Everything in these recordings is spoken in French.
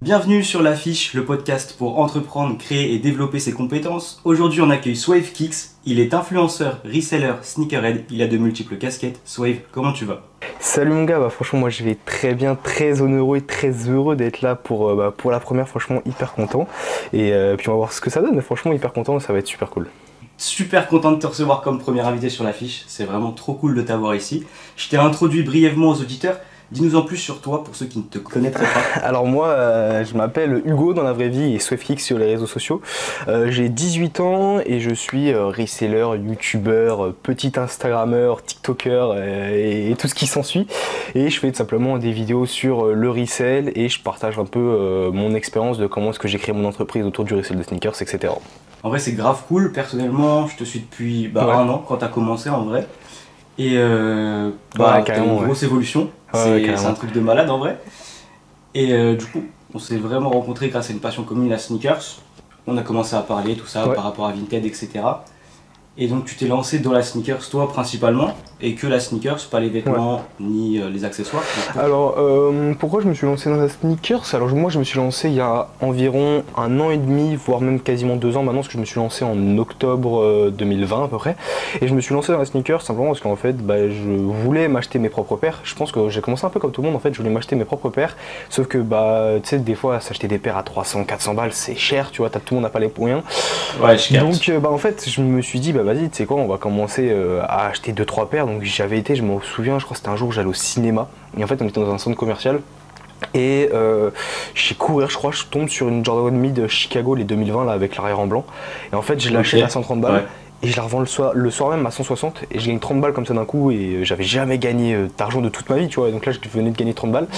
Bienvenue sur l'affiche, le podcast pour entreprendre, créer et développer ses compétences. Aujourd'hui, on accueille Swave Kicks. Il est influenceur, reseller, sneakerhead. Il a de multiples casquettes. Swave, comment tu vas? Salut mon gars, bah franchement moi je vais très bien, très honoreux et très heureux d'être là pour, euh, bah, pour la première, franchement hyper content. Et euh, puis on va voir ce que ça donne, mais franchement hyper content, ça va être super cool. Super content de te recevoir comme premier invité sur l'affiche. C'est vraiment trop cool de t'avoir ici. Je t'ai introduit brièvement aux auditeurs. Dis-nous en plus sur toi pour ceux qui ne te connaîtraient pas. Alors moi, euh, je m'appelle Hugo dans la vraie vie et SwiftKick sur les réseaux sociaux. Euh, j'ai 18 ans et je suis euh, reseller, youtubeur, petit instagrammeur, tiktoker et, tout ce qui s'ensuit. Et je fais tout simplement des vidéos sur le resell et je partage un peu mon expérience de comment est-ce que j'ai créé mon entreprise autour du resell de sneakers, etc. En vrai, c'est grave cool. Personnellement, je te suis depuis bah, un an quand tu as commencé en vrai. Et euh, bah, t'as une grosse évolution. c'est un truc de malade en vrai. Et euh, du coup, on s'est vraiment rencontrés grâce à une passion commune, la sneakers. On a commencé à parler, tout ça, par rapport à Vinted, etc. Et donc tu t'es lancé dans la sneakers toi principalement et que la sneakers, pas les vêtements ni euh, les accessoires. Alors euh, pourquoi je me suis lancé dans la sneakers? Alors moi je me suis lancé il y a environ un an et demi, voire même quasiment deux ans maintenant, parce que je me suis lancé en octobre 2020 euh, à peu près. Et je me suis lancé dans la sneakers simplement parce qu'en fait bah, je voulais m'acheter mes propres paires. Je pense que j'ai commencé un peu comme tout le monde en fait, je voulais m'acheter mes propres paires. Sauf que bah tu sais des fois s'acheter des paires à 300, 400 balles c'est cher, tu vois, tout le monde n'a pas les moyens. Ouais, je Donc bah en fait je me suis dit bah vas-y, tu sais quoi, on va commencer euh, à acheter 2-3 paires. Donc j'avais été, je me souviens, je crois que c'était un jour, j'allais au cinéma. Et en fait, on était dans un centre commercial. Et euh, chez courir, je crois, je tombe sur une Jordan 1 de Chicago, les 2020, là, avec l'arrière en blanc. Et en fait, je l'achète à 130 balles et je la revends le soir, même à 160 et je gagne 30 balles comme ça d'un coup et euh, j'avais jamais gagné euh, d'argent de toute ma vie tu vois. Donc là je venais de gagner 30 balles.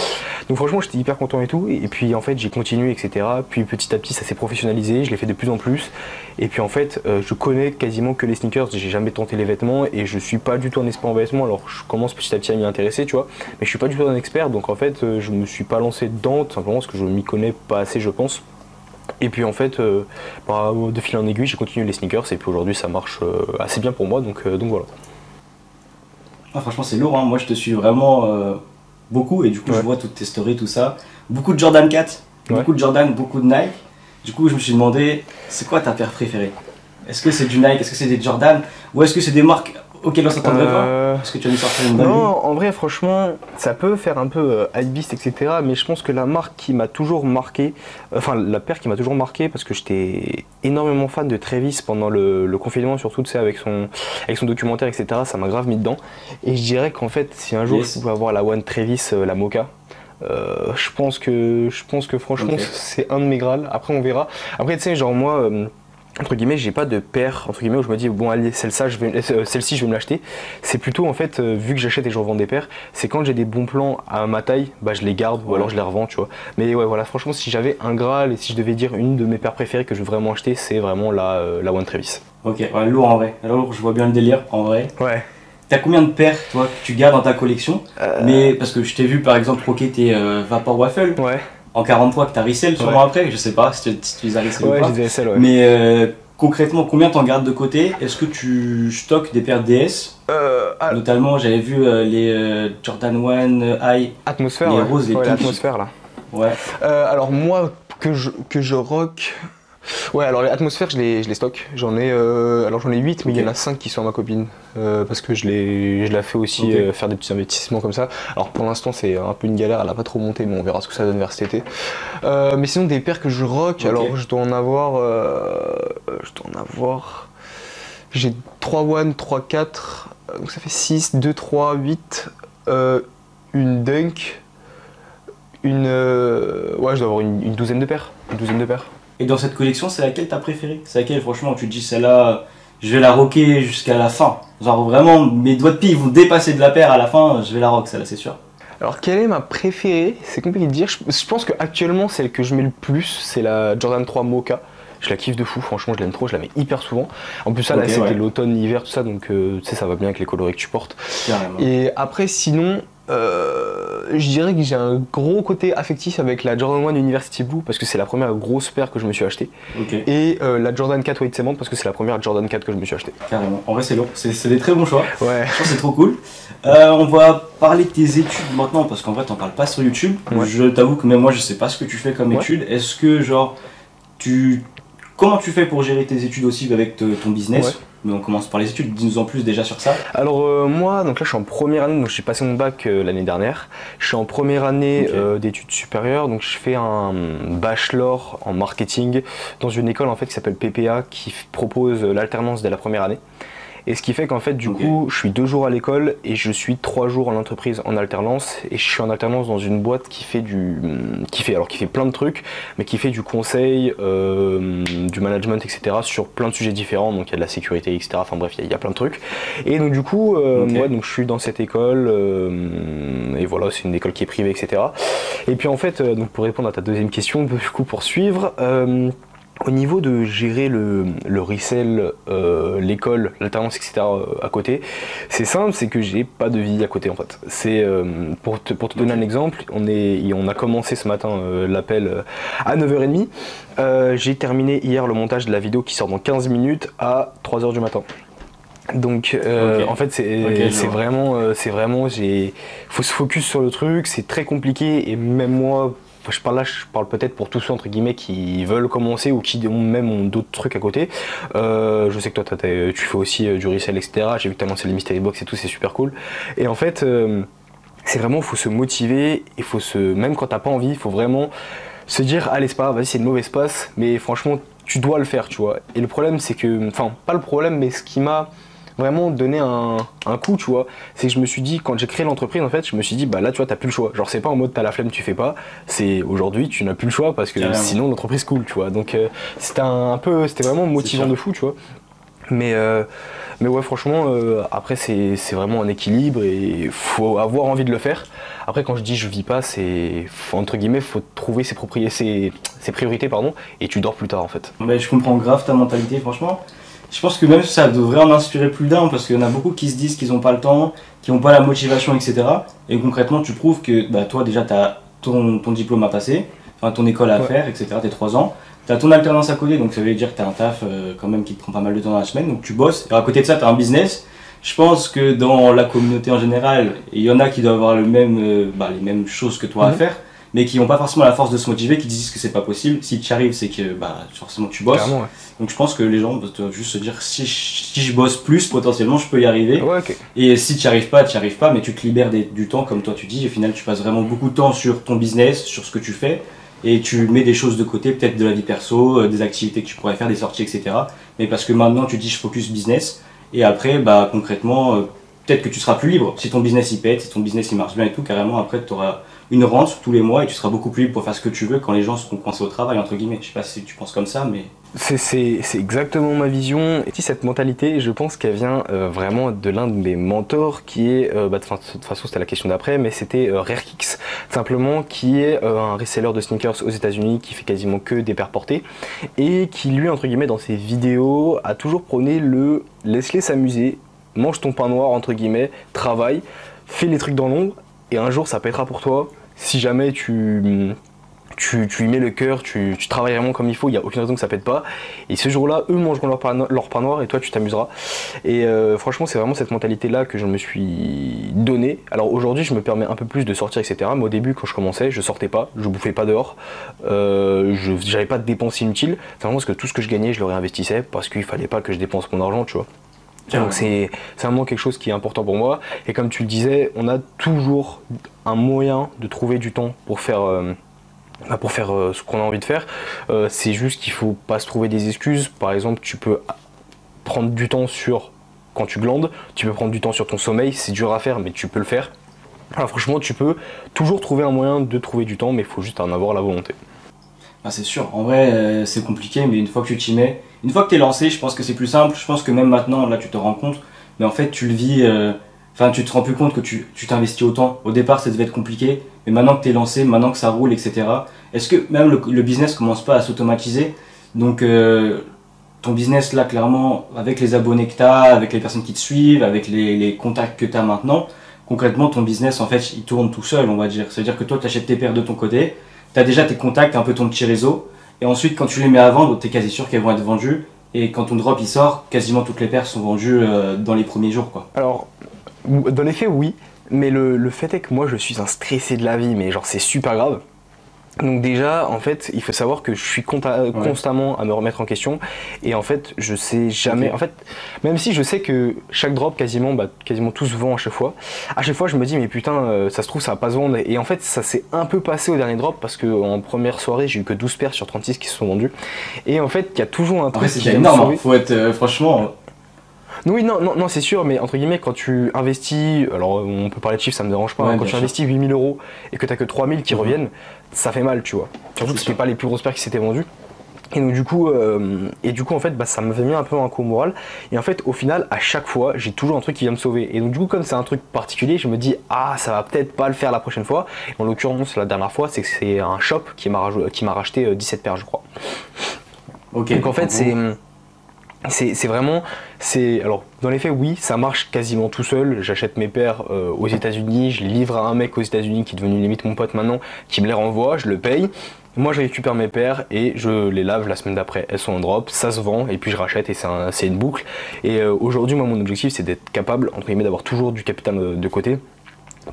Donc franchement j'étais hyper content et tout. Et puis en fait j'ai continué etc puis petit à petit ça s'est professionnalisé je l'ai fait de plus en plus. Et puis en fait euh, je connais quasiment que les sneakers. J'ai jamais tenté les vêtements et je suis pas du tout un expert en vêtements. Alors je commence petit à petit à m'y intéresser tu vois. Mais je suis pas du tout un expert. Donc en fait je me suis pas lancé dedans simplement parce que je m'y connais pas assez je pense et puis en fait, euh, bah, de fil en aiguille, j'ai continué les sneakers et puis aujourd'hui ça marche euh, assez bien pour moi, donc, euh, donc voilà. Ah, franchement, c'est lourd, hein. moi je te suis vraiment beaucoup et du coup je vois toutes tes stories, tout ça. Beaucoup de Jordan 4, beaucoup de Jordan, beaucoup de Nike. Du coup, je me suis demandé, c'est quoi ta paire préférée? Est-ce que c'est du Nike? Est-ce que c'est des Jordan? Ou est-ce que c'est des marques auquel on s'attendrait pas euh, Parce que tu as une Non, en vrai, franchement, ça peut faire un peu euh, hypebeast, etc. Mais je pense que la marque qui m'a toujours marqué, euh, enfin, la paire qui m'a toujours marqué, parce que j'étais énormément fan de Travis pendant le, confinement, surtout, tu sais, avec son, avec son documentaire, etc. Ça m'a grave mis dedans. Et je dirais qu'en fait, si un jour je pouvais avoir la One Travis, la Mocha, je pense que je pense que franchement c'est un de mes grâles. Après on verra. Après tu sais genre moi entre guillemets, j'ai pas de paire entre guillemets où je me dis bon allez celle-ci je vais euh, celle-ci je vais me l'acheter. C'est plutôt en fait euh, vu que j'achète et je revends des paires, c'est quand j'ai des bons plans à ma taille, bah je les garde ou alors je les revends, tu vois. Mais ouais voilà, franchement si j'avais un Graal et si je devais dire une de mes paires préférées que je veux vraiment acheter, c'est vraiment la euh, la One Travis. OK, ouais, lourd en vrai. Alors je vois bien le délire en vrai. Ouais. T'as combien de paires toi que tu gardes dans ta collection? Mais parce que je t'ai vu par exemple croquer tes Vapor Waffle. Ouais en 43 que tu as resell sûrement après, je sais pas si tu, les as resell ou pas. ouais. Mais euh, concrètement, combien t'en gardes de côté? Est-ce que tu stockes des paires DS? Euh, ah. Notamment, j'avais vu euh, les Jordan 1 High, Atmosphère, les roses, les ouais, l'atmosphère là. Ouais. alors moi, que je, que je rock, Ouais, alors les atmosphères, je les, je les stocke. J'en ai, euh, alors j'en ai 8, mais il y en a 5 qui sont à ma copine. Euh, parce que je, les, je la fais aussi euh, faire des petits investissements comme ça. Alors pour l'instant, c'est un peu une galère, elle a pas trop monté, mais on verra ce que ça donne vers cet été. mais sinon, des paires que je rock, alors je dois en avoir. je dois en avoir. J'ai 3 1, 3 4, donc ça fait 6, 2, 3, 8, une dunk, une. ouais, je dois avoir une, une douzaine de paires. Une douzaine de paires. Et dans cette collection, c'est laquelle t'as préférée? C'est laquelle, franchement, tu te dis celle-là, je vais la rocker jusqu'à la fin. Genre vraiment, mes doigts de pied ils vont dépasser de la paire à la fin, je vais la rock, celle-là, c'est sûr. Alors, quelle est ma préférée? C'est compliqué de dire. Je, pense que actuellement, celle que je mets le plus, c'est la Jordan 3 Mocha. Je la kiffe de fou, franchement, je l'aime trop, je la mets hyper souvent. En plus, ça, là, c'était l'automne, l'hiver, tout ça, donc euh, tu sais, ça va bien avec les coloris que tu portes. Et après, sinon, je dirais que j'ai un gros côté affectif avec la Jordan 1 University Blue parce que c'est la première grosse paire que je me suis acheté. Et euh, la Jordan 4 White Cement parce que c'est la première Jordan 4 que je me suis acheté. Carrément. En vrai, c'est lourd. C'est des très bons choix. Ouais. Je pense c'est trop cool. Euh, on va parler de tes études maintenant parce qu'en vrai, t'en parles pas sur YouTube. Je t'avoue que même moi, je sais pas ce que tu fais comme études. Est-ce que, genre, tu. Comment tu fais pour gérer tes études aussi avec ton business mais on commence par les études, dis-nous en plus déjà sur ça. Alors euh, moi, donc là je suis en première année, donc j'ai passé mon bac euh, l'année dernière. Je suis en première année euh, d'études supérieures, donc je fais un bachelor en marketing dans une école en fait qui s'appelle PPA qui propose l'alternance dès la première année. Et ce qui fait qu'en fait, du coup, je suis deux jours à l'école et je suis trois jours en entreprise en alternance. Et je suis en alternance dans une boîte qui fait du, qui fait alors qui fait plein de trucs, mais qui fait du conseil, euh, du management, etc. sur plein de sujets différents. Donc il y a de la sécurité, etc. Enfin bref, il y, a plein de trucs. Et donc du coup, euh, moi, donc je suis dans cette école euh, et voilà, c'est une école qui est privée, etc. Et puis en fait, donc pour répondre à ta deuxième question, du coup pour suivre. Au niveau de gérer le, le resell, euh, l'école, l'alternance, etc. Euh, à côté, c'est simple, c'est que j'ai pas de vie à côté en fait. C'est euh, pour te, pour te donner un exemple, on, est, on a commencé ce matin l'appel à 9h30. j'ai terminé hier le montage de la vidéo qui sort dans 15 minutes à 3h du matin. Donc en fait c'est vraiment c'est vraiment j'ai faut se focus sur le truc, c'est très compliqué et même moi je parle là, je parle peut-être pour tous ceux entre guillemets qui veulent commencer ou qui ont même d'autres trucs à côté. Euh, je sais que toi, tu fais aussi euh, du resell, etc. J'ai vu que tu as lancé les mystery box et tout, c'est super cool. Et en fait, euh, c'est vraiment, il faut se motiver, il faut se, même quand t'as pas envie, il faut vraiment se dire, allez, c'est pas, vas-y, c'est une mauvaise passe, mais franchement, tu dois le faire, tu vois. Et le problème, c'est que, enfin, pas le problème, mais ce qui m'a vraiment donné un, coup, tu vois. C'est que je me suis dit, quand j'ai créé l'entreprise, en fait, je me suis dit, bah là, tu vois, t'as plus le choix. Genre, c'est pas en mode t'as la flemme, tu fais pas. C'est aujourd'hui, tu n'as plus le choix parce que sinon l'entreprise coule, tu vois. Donc, euh, c'était un, peu, c'était vraiment motivant de fou, tu vois. Mais, euh, mais ouais, franchement, euh, après, c'est vraiment un équilibre et faut avoir envie de le faire. Après, quand je dis je vis pas, c'est entre guillemets, faut trouver ses, ses, ses, priorités, pardon, et tu dors plus tard en fait. Mais je comprends grave ta mentalité, franchement je pense que même ça devrait en inspirer plus d'un parce qu'il y en a beaucoup qui se disent qu'ils n'ont pas le temps, qui n'ont pas la motivation, etc. Et concrètement, tu prouves que bah, toi, déjà, tu as ton, ton, diplôme à passer, enfin, ton école à faire, etc. Tes 3 ans. Tu as ton alternance à côté, donc ça veut dire que tu as un taf euh, quand même qui te prend pas mal de temps dans la semaine, donc tu bosses. Et à côté de ça, tu as un business. Je pense que dans la communauté en général, il y en a qui doivent avoir le même, euh, bah, les mêmes choses que toi à mhm. faire mais qui n'ont pas forcément la force de se motiver, qui disent que c'est pas possible. Si tu arrives, c'est que bah, forcément tu bosses. Donc je pense que les gens doivent juste se dire si je, si je bosse plus, potentiellement je peux y arriver. Et si tu n'y arrives pas, tu n'y arrives pas, mais tu te libères du temps, comme toi tu dis. Au final, tu passes vraiment beaucoup de temps sur ton business, sur ce que tu fais. Et tu mets des choses de côté, peut-être de la vie perso, euh, des activités que tu pourrais faire, des sorties, etc. Mais parce que maintenant tu dis je focus business. Et après, bah, concrètement, euh, peut-être que tu seras plus libre. Si ton business il pète, si ton business il marche bien et tout, carrément après tu auras une rente tous les mois et tu seras beaucoup plus libre pour faire ce que tu veux quand les gens seront coincés au travail, entre guillemets. Je sais pas si tu penses comme ça, mais. C'est exactement ma vision. Et cette mentalité, je pense qu'elle vient euh, vraiment de l'un de mes mentors qui est, euh, bah, de toute façon c'était la question d'après, mais c'était euh, RareKicks, simplement qui est un reseller de sneakers aux États-Unis qui fait quasiment que des paires et qui lui, entre guillemets, dans ses vidéos, a toujours prôné le laisse-les s'amuser, mange ton pain noir, entre guillemets, travaille, fais les trucs dans l'ombre et un jour ça pètera pour toi si jamais tu, tu, y mets le cœur, tu, travailles vraiment comme il faut, il n'y a aucune raison que ça pète pas. Et ce jour-là, eux mangeront leur pain, noir et toi tu t'amuseras. Et euh, franchement, c'est vraiment cette mentalité-là que je me suis donné. Alors aujourd'hui, je me permets un peu plus de sortir, etc. Mais au début, quand je commençais, je sortais pas, je bouffais pas dehors, euh, je n'avais pas de dépenses inutiles. C'est vraiment parce que tout ce que je gagnais, je le réinvestissais parce qu'il fallait pas que je dépense mon argent, tu vois. Donc c'est vraiment quelque chose qui est important pour moi. Et comme tu le disais, on a toujours un moyen de trouver du temps pour faire, euh, bah, euh, ce qu'on a envie de faire. Euh, c'est juste qu'il faut pas se trouver des excuses. Par exemple, tu peux prendre du temps sur quand tu glandes, tu peux prendre du temps sur ton sommeil. C'est dur à faire, mais tu peux le faire. Alors franchement, tu peux toujours trouver un moyen de trouver du temps, mais il faut juste en avoir la volonté. Ah, c'est sûr, en vrai c'est compliqué, mais une fois que tu t'y mets, une fois que tu es lancé, je pense que c'est plus simple. Je pense que même maintenant, là, tu te rends compte. Mais en fait, tu le vis. Euh, enfin, tu te rends plus compte que tu t'investis autant. Au départ, ça devait être compliqué. Mais maintenant que tu es lancé, maintenant que ça roule, etc. Est-ce que même le, le, business commence pas à s'automatiser? Donc, euh, ton business, là, clairement, avec les abonnés que tu as, avec les personnes qui te suivent, avec les, contacts que tu as maintenant, concrètement, ton business, en fait, il tourne tout seul, on va dire. C'est-à-dire que toi, tu achètes tes paires de ton côté, tu as déjà tes contacts, un peu ton petit réseau, et ensuite, quand tu les mets à vendre, tu es quasi sûr qu'elles vont être vendues. Et quand ton drop il sort, quasiment toutes les paires sont vendues euh, dans les premiers jours. Quoi. Alors, dans les faits, oui. Mais le, le, fait est que moi, je suis un stressé de la vie, mais genre, c'est super grave. Donc déjà, en fait, il faut savoir que je suis constamment à me remettre en question et en fait, je sais jamais. En fait, même si je sais que chaque drop, quasiment, bah, quasiment tout se vend à chaque fois. À chaque fois, je me dis mais putain, euh, ça se trouve ça va pas se vendre. Et en fait, ça s'est un peu passé au dernier drop parce que en première soirée, j'ai eu que 12 paires sur 36 qui se sont vendues. Et en fait, il y a toujours un truc. c'est énorme. Hein. Faut être euh, franchement. Oui, non, non, non c'est sûr, mais entre guillemets, quand tu investis, alors on peut parler de chiffres, ça me dérange pas, hein, quand tu investis 8000 euros et que tu que 3000 qui mhm. reviennent, ça fait mal, tu vois. Surtout que c'était pas les plus grosses paires qui s'étaient vendues. Et donc du coup, euh, et du coup en fait, bah, ça m'avait mis un peu un coup au moral. Et en fait, au final, à chaque fois, j'ai toujours un truc qui vient me sauver. Et donc du coup, comme c'est un truc particulier, je me dis ah, ça va peut-être pas le faire la prochaine fois. en l'occurrence, la dernière fois, c'est que c'est un shop qui m'a qui m'a racheté 17 euh, paires, je crois. Ok. Donc en fait, c'est c'est vraiment, c'est alors dans les faits oui, ça marche quasiment tout seul. J'achète mes paires euh, aux États-Unis, je les livre à un mec aux États-Unis qui est devenu limite mon pote maintenant, qui me les renvoie, je le paye. Moi je récupère mes paires et je les lave la semaine d'après. Elles sont en drop, ça se vend et puis je rachète et c'est une boucle. Et euh, aujourd'hui moi mon objectif c'est d'être capable entre guillemets d'avoir toujours du capital de côté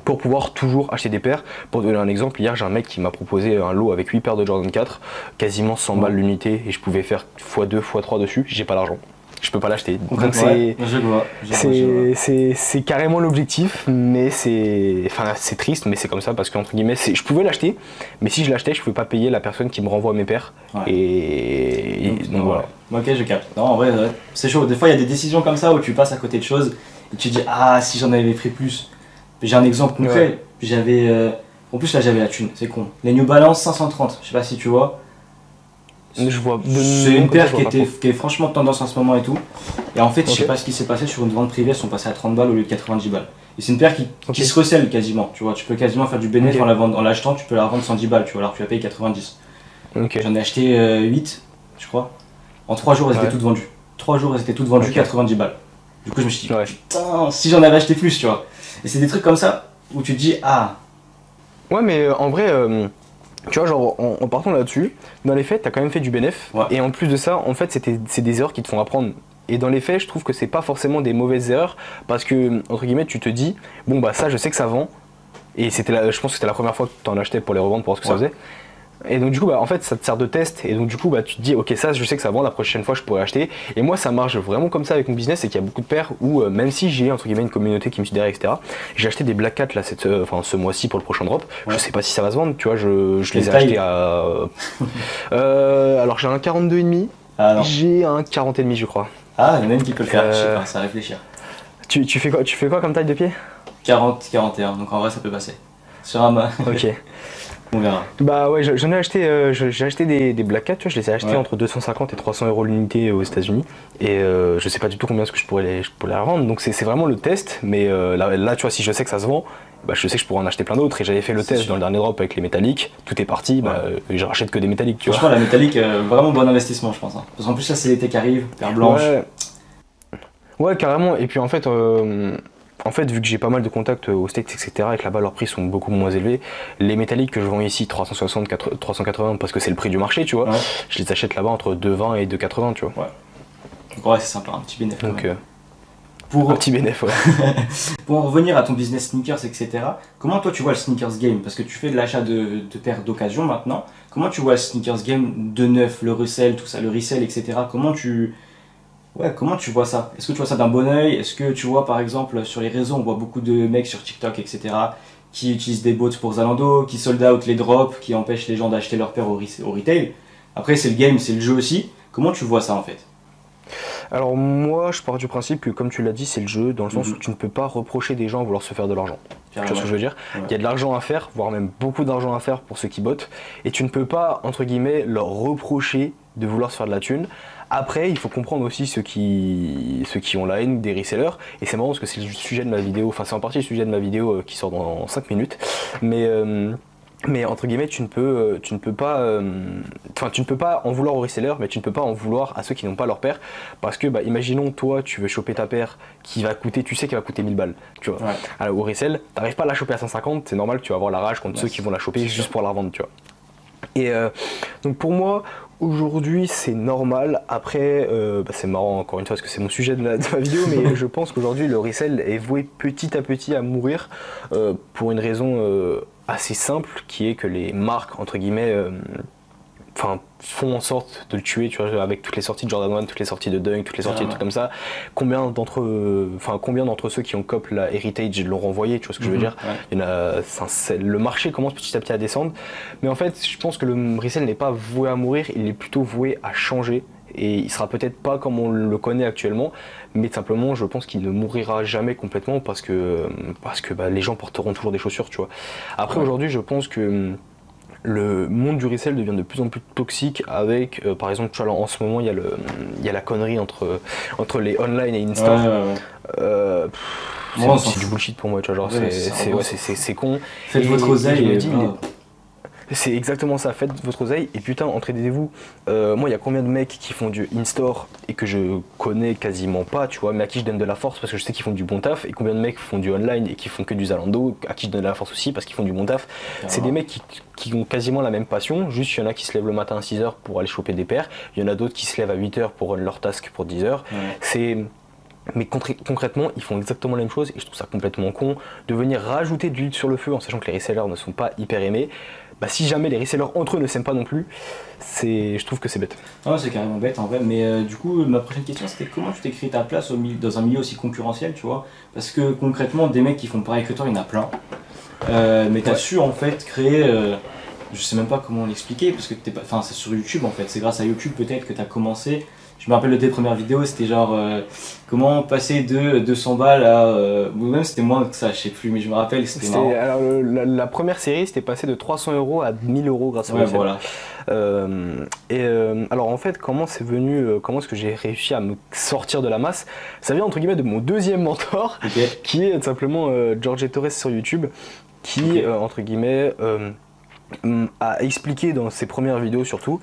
pour pouvoir toujours acheter des paires. Pour donner un exemple, hier j'ai un mec qui m'a proposé un lot avec 8 paires de Jordan 4, quasiment 100 balles l'unité et je pouvais faire x2, x3 dessus, j'ai pas l'argent. Je peux pas l'acheter. Donc c'est c'est carrément l'objectif, mais c'est enfin c'est triste, mais c'est comme ça parce qu'entre guillemets, je pouvais l'acheter, mais si je l'achetais, je pouvais pas payer la personne qui me renvoie mes paires. Et, donc, voilà. Ok, je capte. Non, en vrai, c'est chaud. Des fois, il y a des décisions comme ça où tu passes à côté de choses et tu dis ah si j'en avais pris plus j'ai un exemple concret. J'avais. Euh, en plus, là, j'avais la thune, c'est con. Les New Balance 530, je sais pas si tu vois. Je vois. C'est une paire qui, était, qui est franchement tendance en ce moment et tout. Et en fait, je sais pas ce qui s'est passé sur une vente privée, elles sont passées à 30 balles au lieu de 90 balles. Et c'est une paire qui, qui, se recèle quasiment, tu vois. Tu peux quasiment faire du bénéfice en l'achetant, tu peux la revendre 110 balles, tu vois, alors tu vas payer 90. J'en ai acheté 8, euh, je crois. En 3 jours, elles étaient toutes vendues. 3 jours, elles étaient toutes vendues, 90 balles. Du coup, je me suis dit, putain, si j'en avais acheté plus, tu vois. Et c'est des trucs comme ça où tu te dis ah. Ouais, mais euh, en vrai, euh, tu vois, genre en, partant là-dessus, dans les faits, t'as quand même fait du bénéf. Et en plus de ça, en fait, c'est des erreurs qui te font apprendre. Et dans les faits, je trouve que c'est pas forcément des mauvaises erreurs parce que, entre guillemets, tu te dis, bon, bah ça, je sais que ça vend. Et c'était je pense que c'était la première fois que tu en achetais pour les revendre pour voir ce que ça faisait. Et donc du coup, bah, en fait, ça te sert de test. Et donc du coup, bah, tu te dis, ok, ça, je sais que ça vend. La prochaine fois, je pourrais acheter. Et moi, ça marche vraiment comme ça avec mon business, c'est qu'il y a beaucoup de paires où, euh, même si j'ai entre guillemets une communauté qui me suit derrière, etc. J'ai acheté des Black Cat là, cette, euh, enfin, ce mois-ci pour le prochain drop. Je sais pas si ça va se vendre. Tu vois, je, je les ai achetés à. euh, alors j'ai un 42,5. Ah, j'ai un 40,5 je crois. Ah, il y en a une qui peut le faire. Je sais pas, ça réfléchir. Tu, tu, fais quoi, tu fais quoi comme taille de pied? 40, 41. Donc en vrai, ça peut passer. Sur un. ok. On verra. Bah ouais, j'en ai acheté, euh, j'ai acheté des, des Black Cat, tu vois, je les ai achetés entre 250 et 300 euros l'unité aux États-Unis. Et euh, je sais pas du tout combien est-ce que je pourrais les, je pourrais les revendre. Donc c'est vraiment le test. Mais euh, là, tu vois, si je sais que ça se vend, bah, je sais que je pourrais en acheter plein d'autres. Et j'avais fait le test dans le dernier drop avec les métalliques. Tout est parti. Bah, je rachète que des métalliques, tu vois. la métallique, vraiment bon investissement, je pense. Hein. Parce qu'en plus, là, c'est l'été qui arrive, paire blanche. Ouais. ouais. carrément. Et puis en fait en fait, vu que j'ai pas mal de contacts aux States, etc., et que là-bas leurs prix sont beaucoup moins élevés, les métalliques que je vends ici, 360, 380, parce que c'est le prix du marché, tu vois, je les achète là-bas entre 2,20 et 2,80, tu vois. Ouais. Donc, ouais, c'est sympa, un petit bénéfice. Donc, euh, pour... Un petit bénéfice, ouais. pour en revenir à ton business sneakers, etc., comment toi tu vois le sneakers game? Parce que tu fais de l'achat de, de paires d'occasion maintenant. Comment tu vois le sneakers game de neuf, le resell, tout ça, le resell, etc. Comment tu Ouais, comment tu vois ça? Est-ce que tu vois ça d'un bon oeil Est-ce que tu vois par exemple sur les réseaux, on voit beaucoup de mecs sur TikTok, etc., qui utilisent des bots pour Zalando, qui sold out les drops, qui empêchent les gens d'acheter leur paire au, retail? Après, c'est le game, c'est le jeu aussi. Comment tu vois ça en fait? Alors moi, je pars du principe que, comme tu l'as dit, c'est le jeu, dans le sens mhm. où tu ne peux pas reprocher des gens à vouloir se faire de l'argent. Tu vois ce que je veux dire? Il y a de l'argent à faire, voire même beaucoup d'argent à faire pour ceux qui bottent, et tu ne peux pas, entre guillemets, leur reprocher de vouloir se faire de la thune, après, il faut comprendre aussi ceux qui, ceux qui ont la haine des resellers. Et c'est marrant parce que c'est le sujet de ma vidéo, enfin c'est en partie le sujet de ma vidéo euh, qui sort dans 5 minutes. Mais euh, Mais entre guillemets, tu ne peux, euh, tu ne peux pas, euh, enfin, tu ne peux pas en vouloir aux resellers, mais tu ne peux pas en vouloir à ceux qui n'ont pas leur paire, parce que, bah, imaginons toi, tu veux choper ta paire qui va coûter, tu sais qu'elle va coûter 1000 balles, tu vois. Alors, au resell, t'arrives pas à la choper à 150, c'est normal, tu vas avoir la rage contre ceux qui vont la choper juste pour la revendre, tu vois. Et euh, donc pour moi, aujourd'hui c'est normal. Après, bah, c'est marrant encore une fois parce que c'est mon sujet de, ma vidéo, mais je pense qu'aujourd'hui le resell est voué petit à petit à mourir pour une raison assez simple qui est que les marques, entre guillemets, euh, enfin font en sorte de le tuer, tu vois, avec toutes les sorties de Jordan 1, toutes les sorties de Dunk, toutes les sorties de trucs comme ça. Combien d'entre, enfin combien d'entre ceux qui ont cop la Heritage l'ont renvoyé, tu vois ce que je veux mhm, dire Il y a, le marché commence petit à petit à descendre, mais en fait, je pense que le resell n'est pas voué à mourir, il est plutôt voué à changer. Et il sera peut-être pas comme on le connaît actuellement, mais simplement je pense qu'il ne mourira jamais complètement parce que, parce que bah, les gens porteront toujours des chaussures, tu vois. Après aujourd'hui je pense que le monde du resell devient de plus en plus toxique avec, euh, par exemple, tu vois, en ce moment, il y, a le, il y a la connerie entre, entre les online et Insta. Euh, c'est du bullshit pour moi, tu vois, genre, c'est con. Faites votre oseille et, c'est exactement ça, faites votre oseille et putain, entraînez-vous. Euh, moi, il y a combien de mecs qui font du in-store et que je connais quasiment pas, tu vois, mais à qui je donne de la force parce que je sais qu'ils font du bon taf, et combien de mecs font du online et qui font que du Zalando, à qui je donne de la force aussi parce qu'ils font du bon taf. C'est des mecs qui, ont quasiment la même passion, juste il y en a qui se lèvent le matin à 6h pour aller choper des paires, il y en a d'autres qui se lèvent à 8h pour run leur task pour 10h. C'est mais concrètement, ils font exactement la même chose et je trouve ça complètement con de venir rajouter de l'huile sur le feu en sachant que les resellers ne sont pas hyper aimés bah, si jamais les resellers entre eux ne s'aiment pas non plus, c'est, je trouve que c'est bête. Non, c'est carrément bête en vrai. Mais euh, du coup, ma prochaine question c'était comment tu t'es créé ta place au dans un milieu aussi concurrentiel, tu vois? Parce que concrètement, des mecs qui font pareil que toi, il y en a plein. Euh, mais tu as su en fait créer. Euh, je sais même pas comment l'expliquer parce que t'es pas. Enfin, c'est sur YouTube en fait. C'est grâce à YouTube peut-être que tu as commencé je me rappelle de tes premières vidéos, c'était genre euh, comment passer de 200 balles à. Euh, même c'était moins que ça, je sais plus, mais je me rappelle, c'était Alors la, première série, c'était passé de 300 euros à 1000 euros grâce à ouais, voilà. Euh, et alors en fait, comment c'est venu, comment est-ce que j'ai réussi à me sortir de la masse? Ça vient entre guillemets de mon deuxième mentor, qui est simplement George Torres sur YouTube, qui entre guillemets a expliqué dans ses premières vidéos surtout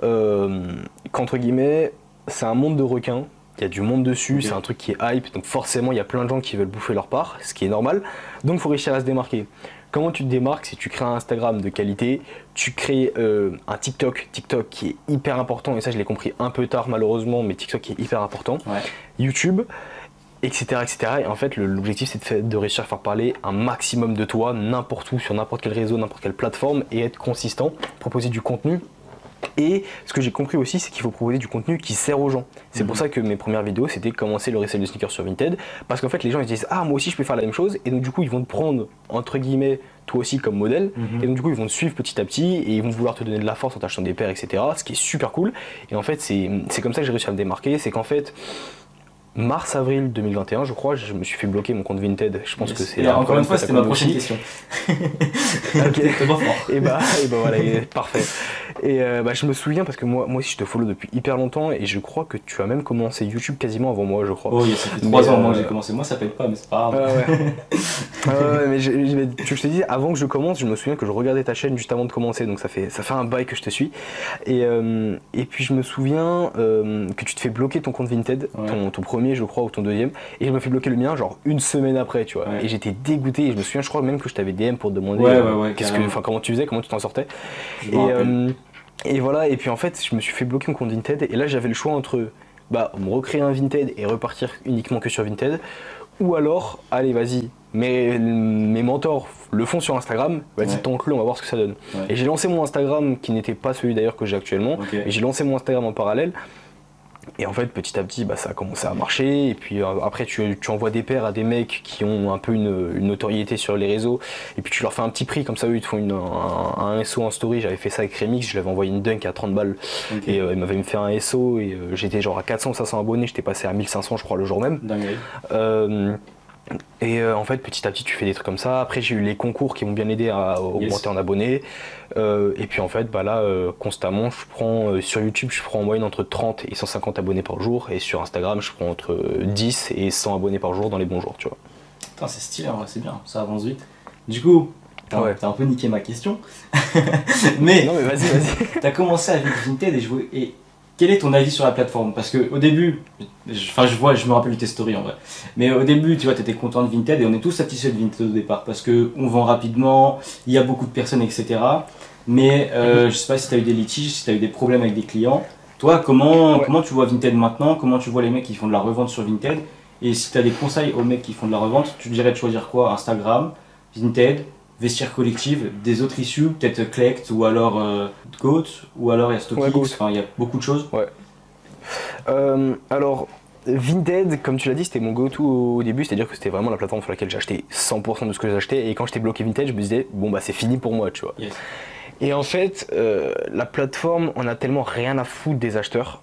qu'entre guillemets c'est un monde de requins. Il y a du monde dessus, c'est un truc qui est hype, donc forcément il y a plein de gens qui veulent bouffer leur part, ce qui est normal. Donc il faut réussir à se démarquer. Comment tu te démarques Si tu crées un Instagram de qualité, tu crées euh, un TikTok, TikTok qui est hyper important, et ça je l'ai compris un peu tard malheureusement, mais TikTok qui est hyper important. YouTube, etc. etc. Et en fait l'objectif c'est de, de, réussir à faire parler un maximum de toi, n'importe où, sur n'importe quel réseau, n'importe quelle plateforme, et être consistant, proposer du contenu et ce que j'ai compris aussi, c'est qu'il faut proposer du contenu qui sert aux gens. C'est pour mhm. ça que mes premières vidéos, c'était commencer le resell de sneakers sur Vinted. Parce qu'en fait, les gens ils disent Ah, moi aussi je peux faire la même chose. Et donc, du coup, ils vont te prendre, entre guillemets, toi aussi comme modèle. Mhm. Et donc, du coup, ils vont te suivre petit à petit et ils vont vouloir te donner de la force en t'achetant des paires, etc. Ce qui est super cool. Et en fait, c'est comme ça que j'ai réussi à me démarquer. C'est qu'en fait, mars-avril 2021, je crois, je me suis fait bloquer mon compte Vinted. Je pense que c'est. Encore une fois, c'était ma prochaine question. ok. Et bah, et bah voilà, parfait. Et euh, bah, je me souviens parce que moi, moi aussi, je te follow depuis hyper longtemps et je crois que tu as même commencé YouTube quasiment avant moi, je crois. Oh, ça fait 3 ans moi que j'ai commencé. Moi, ça paye pas, mais c'est pas grave. ouais. mais, je, te dis, avant que je commence, je me souviens que je regardais ta chaîne juste avant de commencer, donc ça fait, ça fait un bail que je te suis. Et, euh, et puis, je me souviens euh, que tu te fais bloquer ton compte Vinted, ton, ton premier je crois, ou ton deuxième. Et je me fais bloquer le mien, genre une semaine après, tu vois. Et j'étais dégoûté. Et je me souviens, je crois même que je t'avais DM pour te demander euh, qu'est-ce que, enfin, comment tu faisais, comment tu t'en sortais. Et, euh, et, voilà. Et puis en fait, je me suis fait bloquer mon compte Vinted. Et là, j'avais le choix entre bah, me recréer un Vinted et repartir uniquement que sur Vinted. Ou alors, allez, vas-y, mes, mes mentors le font sur Instagram, vas-y, tente-le, on va voir ce que ça donne. Et j'ai lancé mon Instagram, qui n'était pas celui d'ailleurs que j'ai actuellement, et j'ai lancé mon Instagram en parallèle. Et en fait, petit à petit, bah, ça a commencé à marcher. Et puis euh, après, tu, envoies des paires à des mecs qui ont un peu une, notoriété sur les réseaux. Et puis tu leur fais un petit prix, comme ça, eux, ils te font un, SO en story. J'avais fait ça avec Remix, je l'avais envoyé une dunk à 30 balles. Et euh, il m'avait fait un SO. Et euh, j'étais genre à 400 500 abonnés. J'étais passé à 1500, je crois, le jour même. Et euh, en fait, petit à petit, tu fais des trucs comme ça. Après, j'ai eu les concours qui m'ont bien aidé à augmenter en abonnés. Euh, et puis en fait, bah là, euh, constamment, je prends sur YouTube, je prends en moyenne entre 30 et 150 abonnés par jour. Et sur Instagram, je prends entre 10 et 100 abonnés par jour dans les bons jours, tu vois. c'est stylé, c'est bien, ça avance vite. Du coup, T'as un peu niqué ma question. mais. Non, mais vas-y, vas-y. T'as commencé avec Vinted et jouer. Et quel est ton avis sur la plateforme? Parce que au début, enfin je vois, je me rappelle tes stories en vrai. Mais au début, tu vois, tu étais content de Vinted et on est tous satisfaits de Vinted au départ parce que on vend rapidement, il y a beaucoup de personnes, etc. Mais euh, je sais pas si tu as eu des litiges, si tu as eu des problèmes avec des clients. Toi, comment, comment tu vois Vinted maintenant? Comment tu vois les mecs qui font de la revente sur Vinted? Et si tu as des conseils aux mecs qui font de la revente, tu dirais de choisir quoi? Instagram, Vinted, vestiaire collective, des autres issues, peut-être Collect ou alors euh, Goat, ou alors il y a enfin il y a beaucoup de choses. Ouais. Euh, alors, Vinted, comme tu l'as dit, c'était mon go-to au début, c'est-à-dire que c'était vraiment la plateforme sur laquelle j'achetais 100% de ce que j'achetais, et quand j'étais bloqué Vinted, je me disais, bon bah c'est fini pour moi, tu vois. Et en fait, euh, la plateforme, on a tellement rien à foutre des acheteurs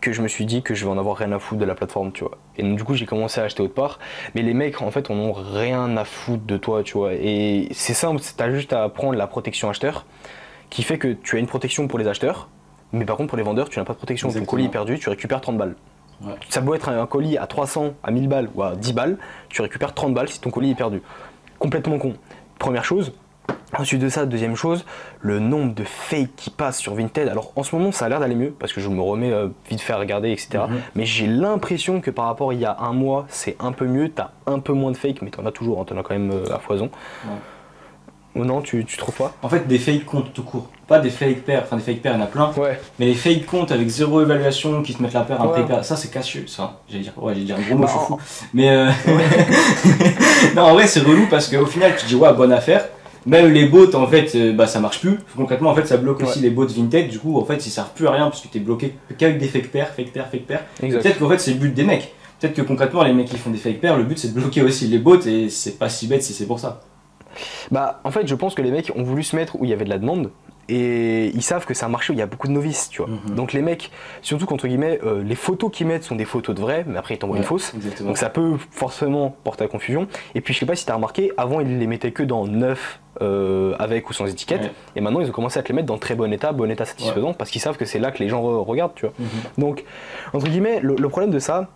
que je me suis dit que je vais en avoir rien à foutre de la plateforme, tu vois. Et donc, du coup, j'ai commencé à acheter autre part. Mais les mecs, en fait, on ont rien à foutre de toi, tu vois. Et c'est simple, t'as juste à prendre la protection acheteur qui fait que tu as une protection pour les acheteurs, mais par contre, pour les vendeurs, tu n'as pas de protection. Ton colis est perdu, tu récupères 30 balles. Ça peut être un colis à 300, à 1000 balles ou à 10 balles, tu récupères 30 balles si ton colis est perdu. Complètement con. Première chose, Ensuite de ça, deuxième chose, le nombre de fakes qui passent sur Vinted. Alors en ce moment, ça a l'air d'aller mieux parce que je me remets euh, vite fait à regarder, etc. Mhm. Mais j'ai l'impression que par rapport à il y a un mois, c'est un peu mieux. T'as un peu moins de fakes, mais t'en as toujours, hein, t'en as quand même euh, à foison. Ou non, tu, tu trouves pas? En fait, des fake comptes tout court. Pas des fake pairs, enfin des fake pairs, il y en a plein. Ouais. Mais les fake comptes avec zéro évaluation qui te mettent la paire, un ouais. ça c'est cassieux, ça. J'allais dire, ouais, j'allais dire un gros mot, je suis fou. Mais euh... non, en vrai, c'est relou parce qu'au final, tu dis, ouais, bonne affaire. Même les bots, en fait, euh, bah, ça marche plus. Concrètement, en fait, ça bloque aussi les bots vintage. Du coup, en fait, ils servent plus à rien parce que tu es bloqué qu'avec des fake pairs, fake pairs, fake pairs. Peut-être qu'en fait, c'est le but des mecs. Peut-être que concrètement, les mecs qui font des fake pairs, le but c'est de bloquer aussi les bots et c'est pas si bête si c'est pour ça. Bah, en fait, je pense que les mecs ont voulu se mettre où il y avait de la demande et ils savent que c'est un marché où il y a beaucoup de novices, tu vois. Mhm. Donc les mecs, surtout qu'entre guillemets, euh, les photos qu'ils mettent sont des photos de vraies, mais après ils t'envoient une fausse. Donc ça peut forcément porter à confusion. Et puis je sais pas si tu as remarqué, avant ils les mettaient que dans neuf euh, avec ou sans étiquette, et maintenant ils ont commencé à te les mettre dans très bon état, bon état satisfaisant, parce qu'ils savent que c'est là que les gens regardent, tu vois. Mhm. Donc entre guillemets, le, problème de ça,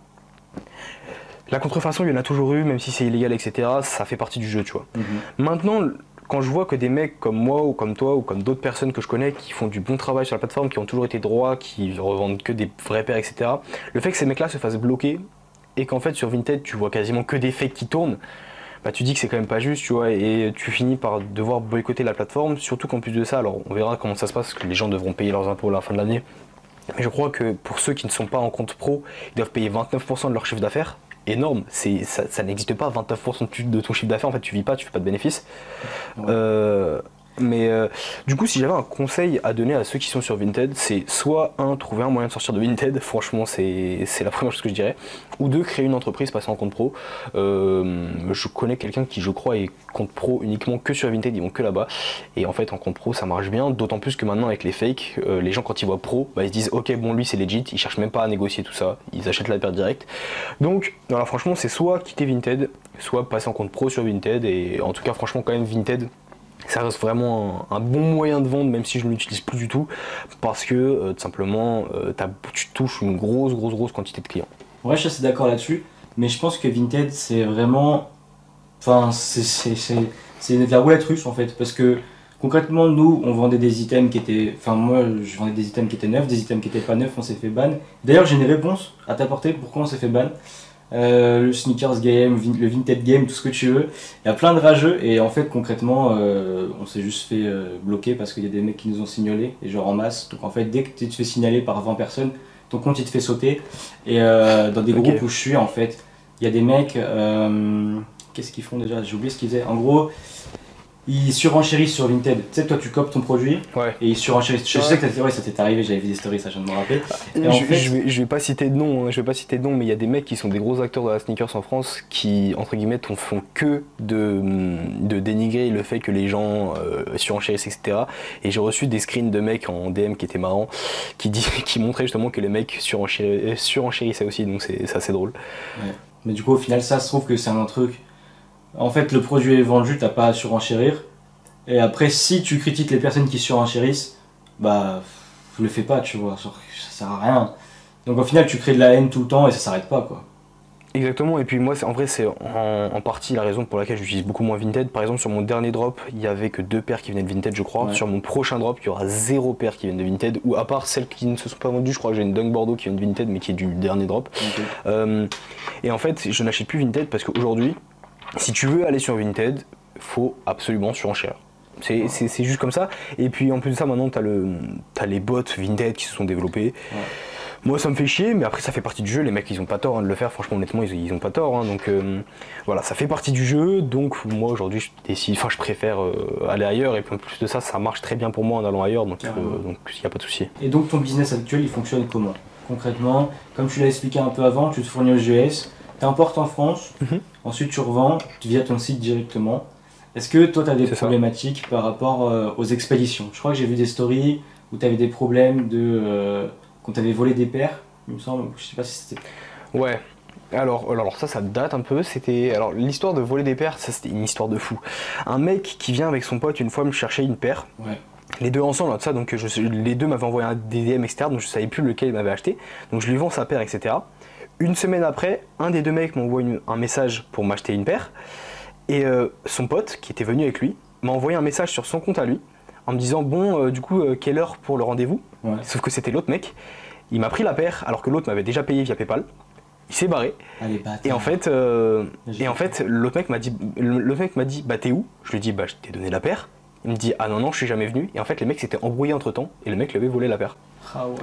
la contrefaçon, il y en a toujours eu, même si c'est illégal, etc. Ça fait partie du jeu, tu vois. Mhm. Maintenant, quand je vois que des mecs comme moi ou comme toi ou comme d'autres personnes que je connais qui font du bon travail sur la plateforme, qui ont toujours été droits, qui revendent que des vrais paires, etc., le fait que ces mecs-là se fassent bloquer et qu'en fait sur Vinted tu vois quasiment que des fakes qui tournent, bah tu dis que c'est quand même pas juste, tu vois, et tu finis par devoir boycotter la plateforme, surtout qu'en plus de ça, alors on verra comment ça se passe, parce que les gens devront payer leurs impôts à la fin de l'année. Je crois que pour ceux qui ne sont pas en compte pro, ils doivent payer 29% de leur chiffre d'affaires énorme. C'est, ça, n'existe pas, 29% de ton chiffre d'affaires, en fait, tu vis pas, tu fais pas de bénéfices. Euh, mais euh, du coup, si j'avais un conseil à donner à ceux qui sont sur Vinted, c'est soit un, trouver un moyen de sortir de Vinted, franchement, c'est, la première chose que je dirais, ou deux, créer une entreprise, passer en compte pro. Euh, je connais quelqu'un qui, je crois, est compte pro uniquement que sur Vinted, ils vont que là-bas. Et en fait, en compte pro, ça marche bien, d'autant plus que maintenant, avec les fakes, euh, les gens, quand ils voient pro, bah, ils se disent, ok, bon, lui, c'est legit, ils cherchent même pas à négocier tout ça, ils achètent la paire directe. Donc, voilà, franchement, c'est soit quitter Vinted, soit passer en compte pro sur Vinted, et en tout cas, franchement, quand même, Vinted, ça reste vraiment un, bon moyen de vendre, même si je ne l'utilise plus du tout, parce que euh, tout simplement, euh, tu touches une grosse, grosse, grosse quantité de clients. Ouais, je suis assez d'accord là-dessus, mais je pense que Vinted, c'est vraiment. Enfin, c'est la roulette russe en fait, parce que concrètement, nous, on vendait des items qui étaient. Enfin, moi, je vendais des items qui étaient neufs, des items qui n'étaient pas neufs, on s'est fait ban. D'ailleurs, j'ai une réponse à t'apporter pourquoi on s'est fait ban? Euh, le sneakers game, le vintage game, tout ce que tu veux. Il y a plein de rageux et en fait concrètement euh, on s'est juste fait euh, bloquer parce qu'il y a des mecs qui nous ont signalé et genre en masse. Donc en fait dès que tu te fais signaler par 20 personnes, ton compte il te fait sauter. Et dans des groupes où je suis en fait, il y a des mecs, qu'est-ce qu'ils font déjà? J'ai oublié ce qu'ils faisaient. En gros, ils surenchérissent sur Vinted. Tu sais, toi, tu copes ton produit et ils surenchérissent. Je sais que ça t'est arrivé, j'avais vu des stories, ça, je viens de me rappeler. je, vais, pas citer de nom, hein, je vais pas citer de nom, mais il y a des mecs qui sont des gros acteurs de la sneakers en France qui, entre guillemets, font que de, de dénigrer le fait que les gens euh, surenchérissent, etc. Et j'ai reçu des screens de mecs en DM qui étaient marrants, qui, dit, qui montraient justement que les mecs surenchérissaient aussi, donc c'est assez drôle. Mais du coup, au final, ça se trouve que c'est un truc en fait, le produit est vendu, t'as pas à surenchérir. Et après, si tu critiques les personnes qui surenchérissent, bah, le fais pas, tu vois, ça sert à rien. Donc au final, tu crées de la haine tout le temps et ça s'arrête pas, quoi. Exactement, et puis moi, en vrai, c'est en, partie la raison pour laquelle j'utilise beaucoup moins Vinted. Par exemple, sur mon dernier drop, il y avait que deux paires qui venaient de Vinted, je crois. Sur mon prochain drop, il y aura zéro paire qui viennent de Vinted, ou à part celles qui ne se sont pas vendues, je crois que j'ai une Dunk Bordeaux qui vient de Vinted, mais qui est du dernier drop. Euh, et en fait, je n'achète plus Vinted parce qu'aujourd'hui, si tu veux aller sur Vinted, faut absolument surenchère. C'est juste comme ça. Et puis en plus de ça, maintenant, tu as, as, les bots Vinted qui se sont développés. Moi, ça me fait chier, mais après, ça fait partie du jeu. Les mecs, ils ont pas tort hein, de le faire. Franchement, honnêtement, ils, ils ont pas tort. Hein. donc euh, voilà, ça fait partie du jeu. Donc moi, aujourd'hui, je décide. Enfin, je préfère euh, aller ailleurs. Et puis en plus de ça, ça marche très bien pour moi en allant ailleurs. Donc euh, il n'y a pas de souci. Et donc, ton business actuel, il fonctionne comment Concrètement, comme tu l'as expliqué un peu avant, tu te fournis aux US, tu importes en France, mhm. Ensuite tu revends via ton site directement. Est-ce que toi, tu as des problématiques par rapport aux expéditions? Je crois que j'ai vu des stories où tu avais des problèmes de quand t'avais volé des paires, il me semble. Je sais pas si c'était. Ouais. Alors, alors ça, ça date un peu. C'était alors l'histoire de voler des paires, ça c'était une histoire de fou. Un mec qui vient avec son pote une fois me chercher une paire. Ouais. Les deux ensemble, ça, donc je, les deux m'avaient envoyé un DDM externe, donc je savais plus lequel il m'avait acheté. Donc je lui vends sa paire, etc. Une semaine après, un des deux mecs m'envoie un message pour m'acheter une paire. Et euh, son pote, qui était venu avec lui, m'a envoyé un message sur son compte à lui en me disant bon euh, du coup euh, quelle heure pour le rendez-vous? Sauf que c'était l'autre mec. Il m'a pris la paire alors que l'autre m'avait déjà payé via PayPal. Il s'est barré. Et en fait et en fait l'autre mec m'a dit l'autre mec m'a dit bah t'es où? Je lui dis bah je t'ai donné la paire. Il me dit ah non non je suis jamais venu. Et en fait les mecs s'étaient embrouillés entre temps et le mec lui avait volé la paire ah ouais.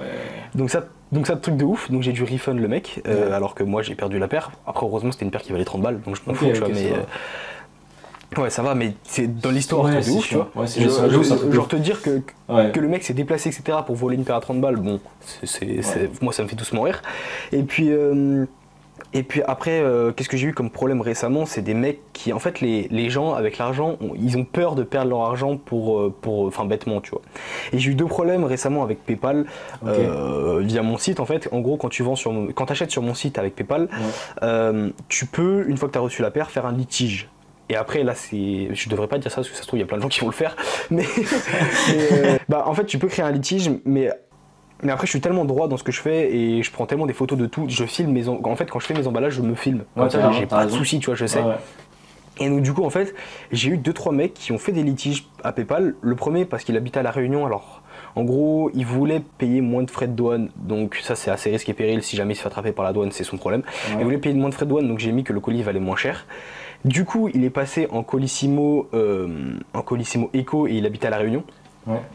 Donc ça donc ça truc de ouf. Donc j'ai dû refund le mec alors que moi j'ai perdu la paire. Après heureusement c'était une paire qui valait 30 balles donc je m'en fous tu vois mais Ouais, ça va, mais c'est dans l'histoire, de ouf, tu vois. Ouais, genre te dire que, que le mec s'est déplacé, etc., pour voler une paire à 30 balles, bon, c'est, moi ça me fait doucement rire. Et puis, euh, et puis après, euh, qu'est-ce que j'ai eu comme problème récemment C'est des mecs qui, en fait, les, les gens avec l'argent, ils ont peur de perdre leur argent pour, euh, pour, enfin, bêtement, tu vois. Et j'ai eu deux problèmes récemment avec PayPal via mon site. En fait, en gros, quand tu vends sur, quand achètes sur mon site avec PayPal, tu peux, une fois que tu as reçu la paire, faire un litige. Et après, là, c'est. Je devrais pas dire ça parce que ça se trouve, il y a plein de gens qui vont le faire. Mais. Euh, bah, en fait, tu peux créer un litige, mais. Mais après, je suis tellement droit dans ce que je fais et je prends tellement des photos de tout. Je filme mes. En fait, quand je fais mes emballages, je me filme. j'ai pas de soucis, tu vois, je sais. Et donc, du coup, en fait, j'ai eu 2-3 mecs qui ont fait des litiges à PayPal. Le premier, parce qu'il habitait à La Réunion, alors. En gros, il voulait payer moins de frais de douane, donc ça c'est assez risqué et péril. Si jamais il se fait attraper par la douane, c'est son problème. Il voulait payer moins de frais de douane, donc j'ai mis que le colis valait moins cher. Du coup, il est passé en Colissimo, euh, en Colissimo Eco et il habitait à La Réunion.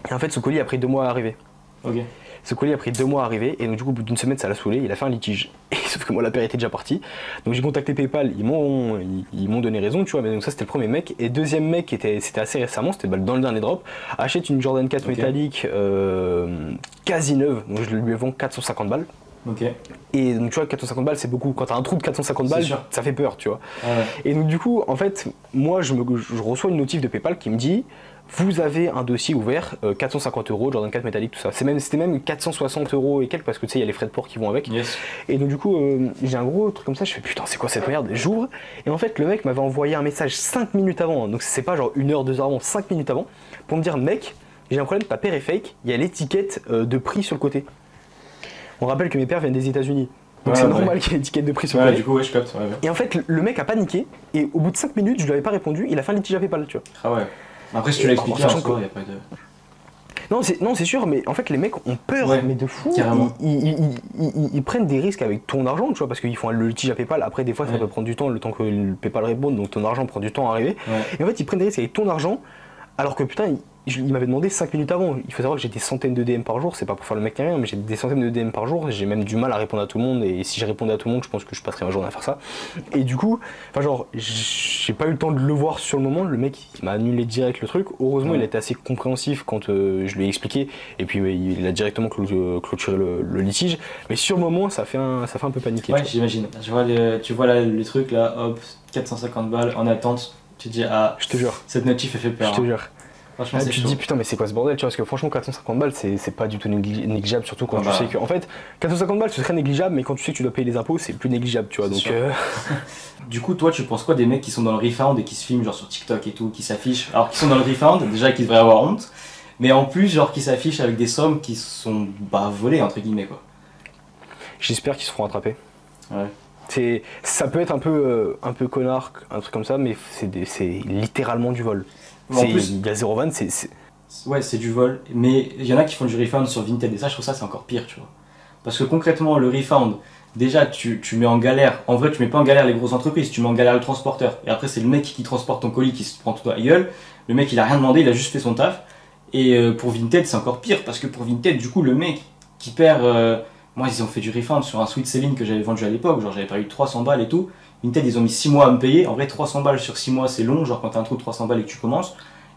Et en fait, ce colis a pris deux mois à arriver. Ce colis a pris deux mois à arriver et donc du coup, au bout d'une semaine, ça l'a saoulé. Il a fait un litige. Et, sauf que moi, la paire était déjà partie. Donc j'ai contacté PayPal. Ils m'ont, ils, m'ont donné raison, tu vois. Mais donc ça, c'était le premier mec. Et deuxième mec, était, c'était assez récemment, c'était dans le dernier drop. Achète une Jordan 4 métallique euh, quasi neuve. Donc je lui vends 450 balles. Et donc tu vois, 450 balles, c'est beaucoup. Quand t'as un trou de 450 balles, ça fait peur, tu vois. Et donc du coup, en fait, moi, je, me, je reçois une notif de PayPal qui me dit vous avez un dossier ouvert, 450 euh, euros, Jordan 4 métallique, tout ça. C'est même, c'était même 460 euros et quelques parce que tu sais, il y a les frais de port qui vont avec. Et donc du coup, euh, j'ai un gros truc comme ça, je fais putain, c'est quoi cette merde? J'ouvre et en fait, le mec m'avait envoyé un message 5 minutes avant, donc c'est pas genre une heure, deux heures avant, 5 minutes avant, pour me dire mec, j'ai un problème, ta paire est fake, il y a l'étiquette euh, de prix sur le côté. On rappelle que mes pères viennent des États-Unis. Donc c'est normal qu'il y ait une étiquette de prix sur ouais, du coup, ouais, je capte. et en fait, le mec a paniqué et au bout de 5 minutes, je lui avais pas répondu, il a fait un litige à PayPal, tu vois. Ah ouais. Après, si tu l'as expliqué, en soi, il n'y a pas de. Non, c'est, non, c'est sûr, mais en fait, les mecs ont peur, mais de fou. Ils, prennent des risques avec ton argent, tu vois, parce qu'ils font le litige à PayPal. Après, des fois, ça peut prendre du temps, le temps que le PayPal réponde, donc ton argent prend du temps à arriver. Et en fait, ils prennent des risques avec ton argent, alors que putain, il m'avait demandé 5 minutes avant. Il faut savoir que j'ai des centaines de DM par jour, c'est pas pour faire le mec rien, mais j'ai des centaines de DM par jour, j'ai même du mal à répondre à tout le monde, et si je répondais à tout le monde, je pense que je passerais ma journée à faire ça. Et du coup, enfin genre, j'ai pas eu le temps de le voir sur le moment, le mec m'a annulé direct le truc. Heureusement, il a été assez compréhensif quand euh, je lui ai expliqué, et puis il a directement clôturé le, litige, mais sur le moment, ça fait un, ça fait un peu paniquer. Ouais, j'imagine. Vois tu vois là, le truc là, hop, 450 balles en attente, tu te dis, ah, je te jure. Cette notif, elle fait peur. Je te hein. jure. Ah, tu te dis putain mais c'est quoi ce bordel tu vois parce que franchement 450 balles c'est pas du tout négligeable surtout quand ah tu sais que en fait 450 balles ce serait négligeable mais quand tu sais que tu dois payer les impôts c'est plus négligeable tu vois donc euh, du coup toi tu penses quoi des mecs qui sont dans le refund et qui se filment genre sur TikTok et tout qui s'affichent? Alors qui sont dans le refund déjà qu'ils devraient avoir honte mais en plus genre qui s'affichent avec des sommes qui sont bah volées entre guillemets quoi. J'espère qu'ils se feront attraper. Ouais. Ça peut être un peu, euh, un peu connard, un truc comme ça, mais c'est, littéralement du vol. En plus, il y a zéro van, c'est, Ouais, c'est du vol, mais il y en a qui font du refund sur Vinted, et ça, je trouve ça, c'est encore pire, tu vois. Parce que concrètement, le refund, déjà, tu, tu, mets en galère, en vrai, tu mets pas en galère les grosses entreprises, tu mets en galère le transporteur. Et après, c'est le mec qui transporte ton colis qui se prend tout à gueule. Le mec, il a rien demandé, il a juste fait son taf. Et euh, pour Vinted, c'est encore pire, parce que pour Vinted, du coup, le mec qui perd. Euh, moi, ils ont fait du refund sur un sweet selling que j'avais vendu à l'époque, genre j'avais eu 300 balles et tout. Vinted, ils ont mis 6 mois à me payer. En vrai, 300 balles sur 6 mois, c'est long, genre quand t'as un trou de 300 balles et que tu commences.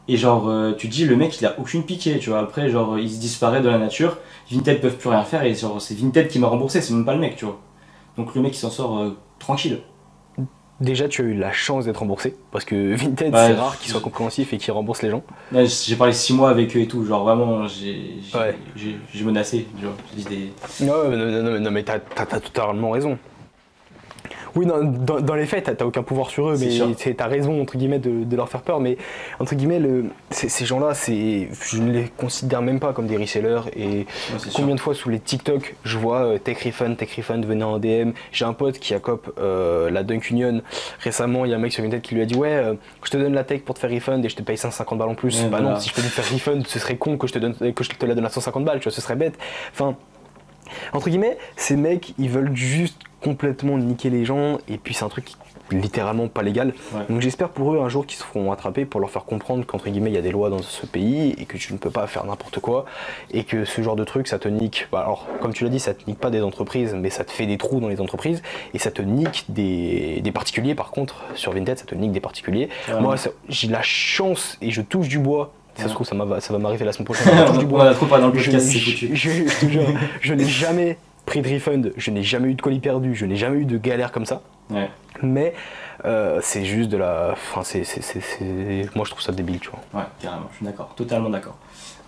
Et genre, euh, tu dis, le mec, il a aucune pitié, tu vois. Après, genre, il se disparaît de la nature. Vinted peuvent plus rien faire et genre, c'est Vinted qui m'a remboursé, c'est même pas le mec, tu vois. Donc le mec, il s'en sort euh, tranquille. Déjà, tu as eu la chance d'être remboursé parce que Vinted, c'est rare qu'il soit compréhensif et qu'il rembourse les gens. j'ai parlé 6 mois avec eux et tout, genre vraiment, j'ai menacé. Genre, des... non, non, non, non, mais t'as as totalement raison. Oui, dans, les faits, t'as aucun pouvoir sur eux, mais t'as raison, entre guillemets, de, leur faire peur. Mais, entre guillemets, le, ces gens-là, je ne les considère même pas comme des resellers. Et combien de fois sous les TikTok, je vois euh, Tech Refund, Tech Refund, venez en DM. J'ai un pote qui a cop euh, la Dunk Union. Récemment, il y a un mec sur une tête qui lui a dit Ouais, euh, je te donne la tech pour te faire refund et je te paye 150 balles en plus. bah non, si je peux te faire refund, ce serait con que je te, donne, que je te la donne à 150 balles, tu vois, ce serait bête. Enfin, entre guillemets, ces mecs, ils veulent juste complètement niquer les gens et puis c'est un truc littéralement pas légal. Donc j'espère pour eux un jour qu'ils se feront attraper pour leur faire comprendre qu'entre guillemets il y a des lois dans ce pays et que tu ne peux pas faire n'importe quoi et que ce genre de truc ça te nique. Bah, alors comme tu l'as dit ça te nique pas des entreprises mais ça te fait des trous dans les entreprises et ça te nique des, particuliers par contre sur Vinted ça te nique des particuliers. Moi j'ai la chance et je touche du bois ça se trouve, ça, va m'arriver la semaine prochaine. On a trop pas dans le podcast, c'est foutu. Je, je, je n'ai jamais prix de refund, je n'ai jamais eu de colis perdu, je n'ai jamais eu de galère comme ça. Mais euh, c'est juste de la. Enfin, c'est, Moi, je trouve ça débile, tu vois. Ouais, carrément, je suis d'accord, totalement d'accord.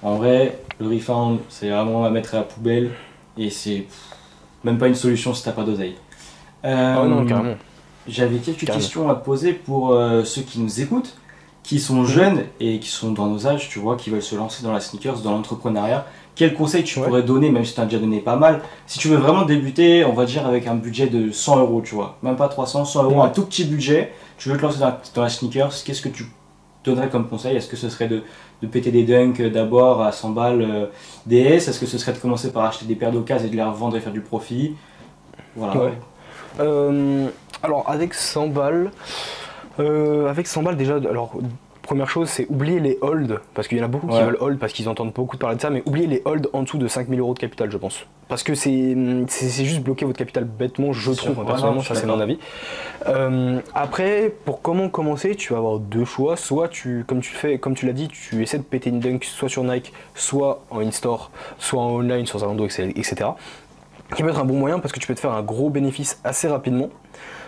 En vrai, le refund, c'est vraiment à mettre à la poubelle et c'est même pas une solution si t'as pas d'oseille. Euh, oh non, carrément. J'avais quelques questions à te poser pour euh, ceux qui nous écoutent, qui sont jeunes et qui sont dans nos âges, tu vois, qui veulent se lancer dans la sneakers, dans l'entrepreneuriat quel conseil tu pourrais donner, même si tu as déjà donné pas mal, si tu veux vraiment débuter, on va dire avec un budget de 100 euros, tu vois, même pas 300, 100 euros, un tout petit budget, tu veux te lancer dans, la sneakers, qu'est-ce que tu donnerais comme conseil? Est-ce que ce serait de, péter des dunks d'abord à 100 balles euh, DS Est-ce que ce serait de commencer par acheter des paires d'occasion et de les revendre et faire du profit? Voilà. Euh, alors avec 100 balles, euh, avec 100 balles déjà, alors Première chose, c'est oublier les holds, parce qu'il y en a beaucoup qui veulent hold parce qu'ils entendent beaucoup parler de ça, mais oubliez les holds en dessous de 5000 euros de capital, je pense. Parce que c'est juste bloquer votre capital bêtement, je trouve, personnellement, ça c'est mon avis. Euh, après, pour comment commencer, tu vas avoir deux choix. Soit tu, comme tu fais, comme tu l'as dit, tu essaies de péter une dunk soit sur Nike, soit en in-store, soit en online sur Zalando, etc. Qui peut être un bon moyen parce que tu peux te faire un gros bénéfice assez rapidement.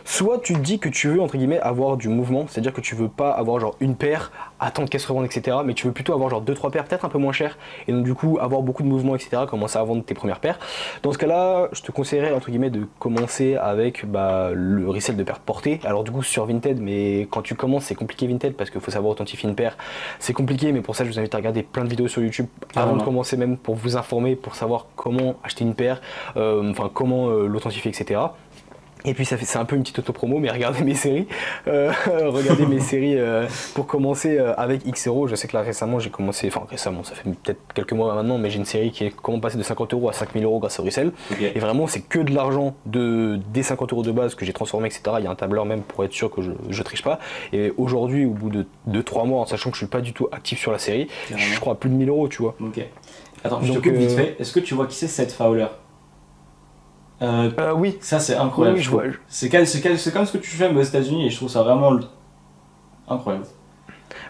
Soit tu te dis que tu veux, entre guillemets, avoir du mouvement, c'est-à-dire que tu veux pas avoir genre une paire, attendre qu'elle se revende, etc. Mais tu veux plutôt avoir genre deux, trois paires, peut-être un peu moins chères, et donc du coup avoir beaucoup de mouvement, etc. Commencer à vendre tes premières paires. Dans ce cas-là, je te conseillerais, entre guillemets, de commencer avec bah, le resell de paires portées. Alors du coup sur Vinted, mais quand tu commences, c'est compliqué Vinted parce qu'il faut savoir authentifier une paire. C'est compliqué, mais pour ça, je vous invite à regarder plein de vidéos sur YouTube avant de commencer, même pour vous informer, pour savoir comment acheter une paire, euh, enfin comment euh, l'authentifier, etc. Et puis ça fait c'est un peu une petite auto-promo, mais regardez mes séries. Euh, regardez mes séries euh, pour commencer euh, avec Xero. Je sais que là récemment j'ai commencé, enfin récemment, ça fait peut-être quelques mois maintenant, mais j'ai une série qui est comment passer de 50 euros à 5000 euros grâce au Russell. Et vraiment c'est que de l'argent de, des 50 euros de base que j'ai transformé, etc. Il y a un tableur même pour être sûr que je, je triche pas. Et aujourd'hui, au bout de 2-3 mois, en sachant que je suis pas du tout actif sur la série, je crois à plus de 1000 euros, tu vois. Ok. Attends, je te coupe vite fait. Est-ce que tu vois qui c'est cette Fowler? Euh, euh, oui. Ça, c'est incroyable. C'est comme ce que tu fais aux États-Unis et je trouve ça vraiment incroyable.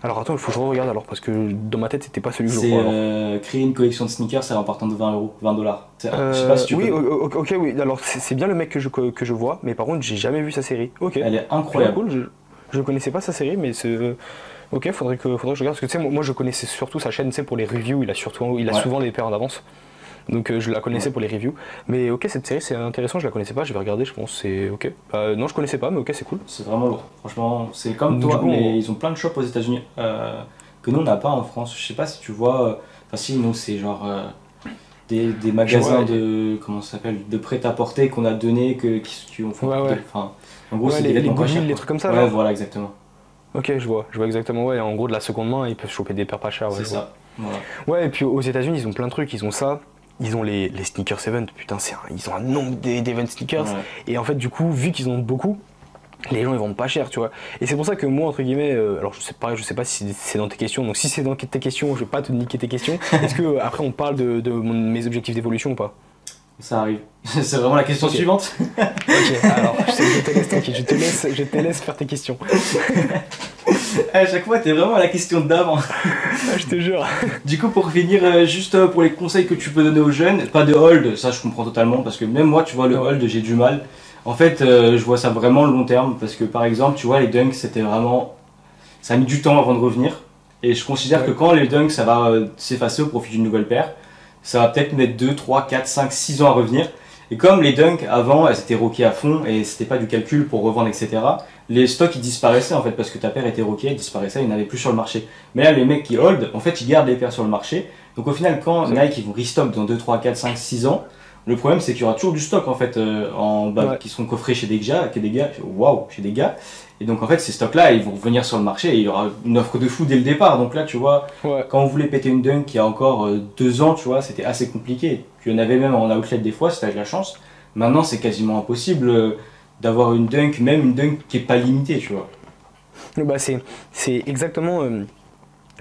Alors attends, il faut que je regarde alors parce que dans ma tête c'était pas celui que je crois. C'est euh, créer une collection de sneakers, en partant de 20 euros, 20 dollars. je sais pas si tu Oui, ok, oui. Alors c'est bien le mec que je, que je vois, mais par contre j'ai jamais vu sa série. Ok. Elle est incroyable. Cool. Je, je connaissais pas sa série, mais c'est. Ok, faudrait que, faudrait que je regarde parce que tu sais, moi, moi je connaissais surtout sa chaîne, c'est pour les reviews. Il a surtout, il a souvent des paires en avance. Donc euh, je la connaissais pour les reviews. Mais ok, cette série c'est intéressant, je la connaissais pas, je vais regarder, je pense, c'est ok. Bah, non, je connaissais pas, mais ok, c'est cool. C'est vraiment lourd. Franchement, c'est comme toi, mais ils ont plein de shops aux États-Unis euh, que nous on n'a pas en France. Je sais pas si tu vois. Euh, enfin, si, nous c'est genre. des, des magasins de comment s'appelle de prêt-à-porter qu'on a donné que qui, ont fait enfin en gros c'est des les, les trucs comme ça ouais voilà exactement ok je vois je vois exactement ouais en gros de la seconde main ils peuvent choper des paires pas chères c'est ça ouais et puis aux États-Unis ils ont plein de trucs ils ont ça ils ont les, les sneakers event putain c'est ils ont un nombre d'event sneakers. Et en fait du coup vu qu'ils ont beaucoup les gens ils vendent pas cher, tu vois. Et c'est pour ça que moi, entre guillemets, euh, alors je sais pas, je sais pas si c'est dans tes questions, donc si c'est dans tes questions, je vais pas te niquer tes questions. Est-ce que après on parle de, de mes objectifs d'évolution ou pas? Ça arrive. c'est vraiment la question suivante. ok, alors je, te laisse tranquille, je te laisse, je te laisse faire tes questions. à chaque fois, t'es vraiment à la question d'avant. Ah, je te jure. Du coup, pour finir, euh, juste pour les conseils que tu peux donner aux jeunes, pas de hold, ça je comprends totalement, parce que même moi, tu vois, le hold, j'ai du mal. En fait, euh, je vois ça vraiment long terme parce que par exemple, tu vois, les dunks, c'était vraiment. Ça a mis du temps avant de revenir. Et je considère que quand les dunks, ça va euh, s'effacer au profit d'une nouvelle paire, ça va peut-être mettre 2, 3, 4, 5, 6 ans à revenir. Et comme les dunks avant, elles étaient roquées à fond et c'était pas du calcul pour revendre, etc., les stocks ils disparaissaient en fait parce que ta paire était roquée, elle disparaissait, ils n'avaient plus sur le marché. Mais là, les mecs qui hold, en fait, ils gardent les paires sur le marché. Donc au final, quand Nike ils vont restock dans 2, 3, 4, 5, 6 ans, le problème, c'est qu'il y aura toujours du stock en fait euh, en bas qui seront coffrés chez des gars, chez des gars, waouh, chez des gars. Et donc en fait, ces stocks-là, ils vont revenir sur le marché et il y aura une offre de fou dès le départ. Donc là, tu vois, quand on voulait péter une dunk il y a encore euh, deux ans, tu vois, c'était assez compliqué. Tu en avais même en outlet des fois, si t'as de la chance. Maintenant, c'est quasiment impossible euh, d'avoir une dunk, même une dunk qui est pas limitée, tu vois. Bah c'est, c'est exactement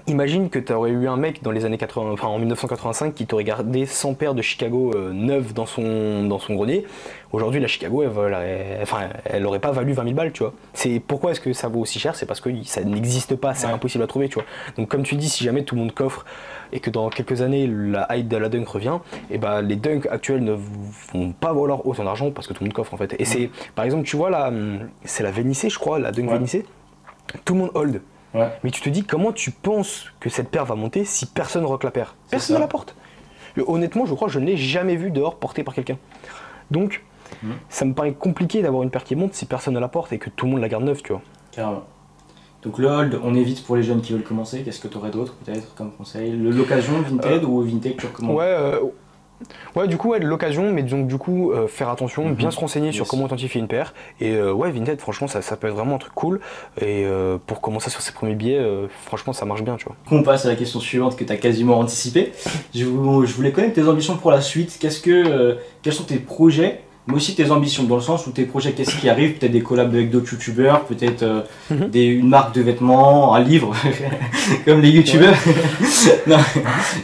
Imagine que tu aurais eu un mec dans les années 80, enfin en 1985 qui t'aurait gardé 100 paires de Chicago euh, neuves dans son, dans son grenier. Aujourd'hui, la Chicago, elle, elle, enfin, elle aurait pas valu 20 000 balles, tu vois. C'est pourquoi est-ce que ça vaut aussi cher? C'est parce que ça n'existe pas, c'est impossible à trouver, tu vois. Donc comme tu dis, si jamais tout le monde coffre et que dans quelques années la hype de la dunk revient, et eh ben les dunks actuels ne vont pas valoir autant d'argent parce que tout le monde coffre en fait. Et c'est, par exemple, tu vois là, c'est la Vénissée, je crois, la dunk Vénissée. Tout le monde hold. Mais tu te dis comment tu penses que cette paire va monter si personne rock la paire? Personne ne la porte. honnêtement, je crois que je ne l'ai jamais vue dehors portée par quelqu'un. Donc, hmm. ça me paraît compliqué d'avoir une paire qui monte si personne ne la porte et que tout le monde la garde neuve, tu vois. Carrément. Donc le hold, on évite pour les jeunes qui veulent commencer. Qu'est-ce que tu aurais d'autre peut-être comme conseil? L'occasion, Vinted euh, ou Vinted tu recommandes? Ouais, euh, Ouais, du coup, ouais, l'occasion, mais donc du coup, euh, faire attention, bien mhm. se renseigner sur comment authentifier une paire. Et euh, ouais, Vinted, franchement, ça, ça, peut être vraiment un truc cool. Et euh, pour commencer sur ses premiers billets, franchement, ça marche bien, tu vois. On passe à la question suivante que tu as quasiment anticipé. Je, je, voulais connaître tes ambitions pour la suite. Qu'est-ce que, quels sont tes projets mais aussi tes ambitions, dans le sens où tes projets, qu'est-ce qui arrive? Peut-être des collabs avec d'autres youtubeurs, peut-être euh, mhm. une marque de vêtements, un livre, comme les youtubeurs. non,